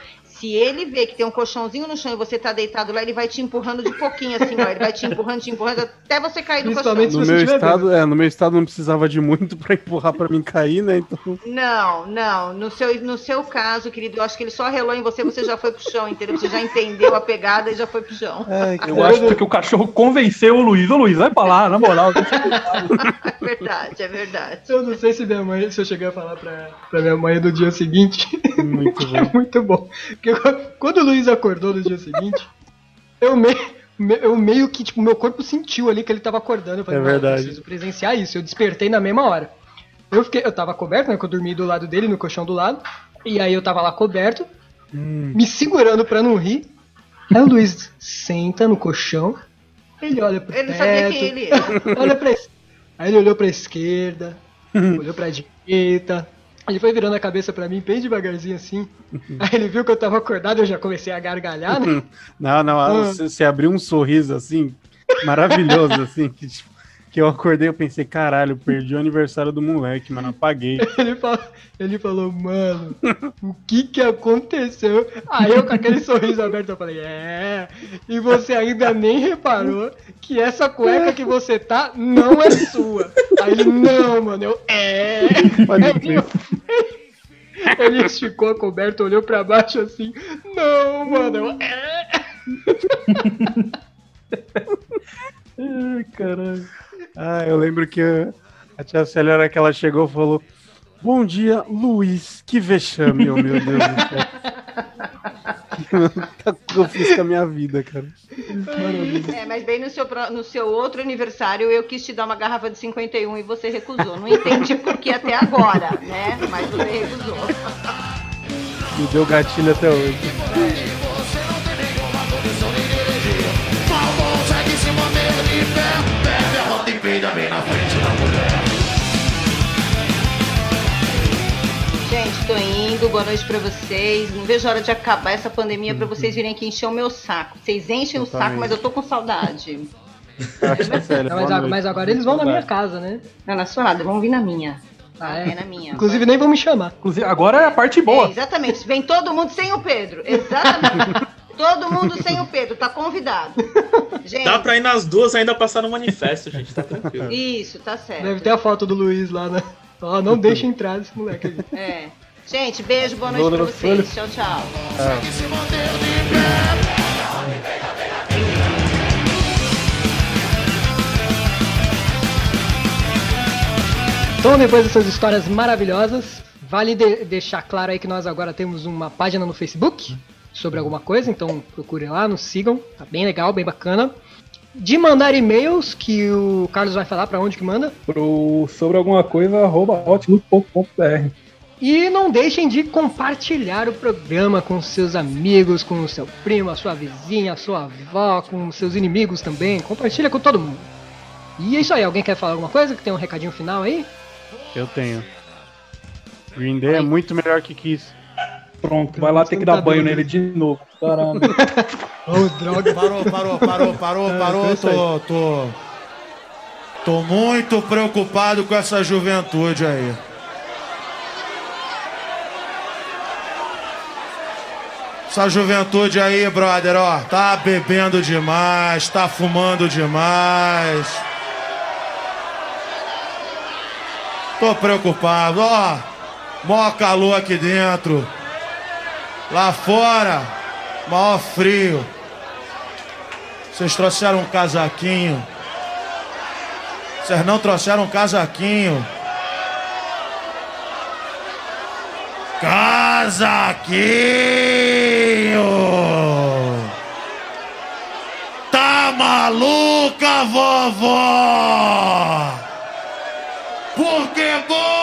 [SPEAKER 8] Se ele vê que tem um colchãozinho no chão e você tá deitado lá, ele vai te empurrando de pouquinho, assim, ó. Ele vai te empurrando, te empurrando, até você cair do colchão.
[SPEAKER 2] No meu estado, é, no meu estado não precisava de muito pra empurrar pra mim cair, né? Então,
[SPEAKER 8] Não, não. No seu, no seu caso, querido, eu acho que ele só relou em você, você já foi pro chão, entendeu? Você já entendeu a pegada e já foi pro chão.
[SPEAKER 2] ai,
[SPEAKER 3] Eu acho que o cachorro convenceu o Luiz. Ô Luiz, vai pra lá, na moral.
[SPEAKER 8] É verdade, é verdade.
[SPEAKER 1] Eu não sei se minha mãe, se eu cheguei a falar pra, pra minha mãe no dia seguinte.
[SPEAKER 2] muito
[SPEAKER 1] É
[SPEAKER 2] bom.
[SPEAKER 1] muito bom. Porque quando o Luiz acordou no dia seguinte, eu, me, me- eu meio que, tipo, meu corpo sentiu ali que ele tava acordando. Eu falei,
[SPEAKER 2] É
[SPEAKER 1] "Não, eu
[SPEAKER 2] verdade.
[SPEAKER 1] preciso presenciar isso. Eu despertei na mesma hora. Eu fiquei, eu tava coberto, né? Que eu dormi do lado dele, no colchão do lado. E aí eu tava lá coberto, me segurando pra não rir. Aí o Luiz senta no colchão, ele olha pro
[SPEAKER 8] Ele
[SPEAKER 1] teto,
[SPEAKER 8] sabia quem ele
[SPEAKER 1] olha pra Aí ele olhou pra esquerda, olhou pra direita. Ele foi virando a cabeça pra mim bem devagarzinho assim. Aí ele viu que eu tava acordado, eu já comecei a gargalhar, né?
[SPEAKER 2] Não, não,
[SPEAKER 1] Ah.
[SPEAKER 2] você, você abriu um sorriso assim, maravilhoso, assim, que, tipo, que eu acordei eu pensei, caralho, perdi o aniversário do moleque, mano, apaguei.
[SPEAKER 1] Ele falou, ele falou, mano, o que que aconteceu? Aí eu com aquele sorriso aberto, eu falei, é, e você ainda nem reparou que essa cueca que você tá não é sua. Aí ele, não, mano, eu, é.
[SPEAKER 2] Pode crer.
[SPEAKER 1] Ele esticou a coberta, olhou pra baixo assim, não, mano, eu, é.
[SPEAKER 3] Ai, caralho.
[SPEAKER 2] Ah, eu lembro que a, tia Célia, na que ela chegou, falou: Bom dia, Luiz. Que vexame, oh, meu Deus do céu. Que eu fiz com a minha vida, cara.
[SPEAKER 8] É, mas bem no seu, no seu outro aniversário eu quis te dar uma garrafa de 51 e você recusou. Não entendi por que até agora, né? Mas você recusou.
[SPEAKER 2] Me deu gatilho até hoje.
[SPEAKER 8] Gente, tô indo. Boa noite pra vocês. Não vejo a hora de acabar essa pandemia pra vocês virem aqui encher o meu saco. Vocês enchem o
[SPEAKER 2] Eu
[SPEAKER 8] saco,
[SPEAKER 2] também.
[SPEAKER 8] mas eu tô com saudade.
[SPEAKER 2] Célia,
[SPEAKER 1] Não, mas,
[SPEAKER 2] boa
[SPEAKER 1] a-
[SPEAKER 2] noite.
[SPEAKER 1] mas agora eles vão na minha casa, né?
[SPEAKER 8] Não, na sua nada, vão vir na minha.
[SPEAKER 1] Ah,
[SPEAKER 8] É
[SPEAKER 1] é?
[SPEAKER 8] na minha.
[SPEAKER 1] Inclusive nem vão me chamar.
[SPEAKER 3] Inclusive, agora é a parte
[SPEAKER 8] É,
[SPEAKER 3] boa.
[SPEAKER 8] exatamente. Vem todo mundo sem o Pedro. Exatamente. todo mundo sem o Pedro. Tá convidado. Gente,
[SPEAKER 4] Dá pra ir nas duas ainda passar no manifesto, gente. Tá tranquilo.
[SPEAKER 8] isso, tá certo.
[SPEAKER 1] Deve ter a foto do Luiz lá, né? Ó, não deixa entrar esse moleque aí.
[SPEAKER 8] É. Gente, beijo, boa noite pra vocês. Tchau, tchau.
[SPEAKER 1] Então, depois dessas histórias maravilhosas, vale de- deixar claro aí que nós agora temos uma página no Facebook sobre alguma coisa, então procurem lá, nos sigam, tá bem legal, bem bacana. De mandar e-mails, que o Carlos vai falar pra onde que manda.
[SPEAKER 3] Pro sobre alguma coisa, arroba outlook.com.br.
[SPEAKER 1] E não deixem de compartilhar o programa com seus amigos, com o seu primo, a sua vizinha, a sua avó, com seus inimigos também. Compartilha com todo mundo. E é isso aí, alguém quer falar alguma coisa? Que tem um recadinho final aí?
[SPEAKER 2] Eu tenho. Green Day é muito melhor que Kiss.
[SPEAKER 3] Pronto, vai lá ter que dar banho nele de novo. Caramba.
[SPEAKER 1] Oh, droga.
[SPEAKER 9] Parou, parou, parou, parou,
[SPEAKER 3] É,
[SPEAKER 9] parou.
[SPEAKER 3] é.
[SPEAKER 9] Tô, tô. Tô muito preocupado com essa juventude aí. Essa juventude aí, brother, ó, tá bebendo demais, tá fumando demais. Tô preocupado, ó. Mó calor aqui dentro. Lá fora, maior frio. Vocês trouxeram um casaquinho. Vocês não trouxeram um casaquinho. Casaquinho! Tá maluca, vovó? Porque vou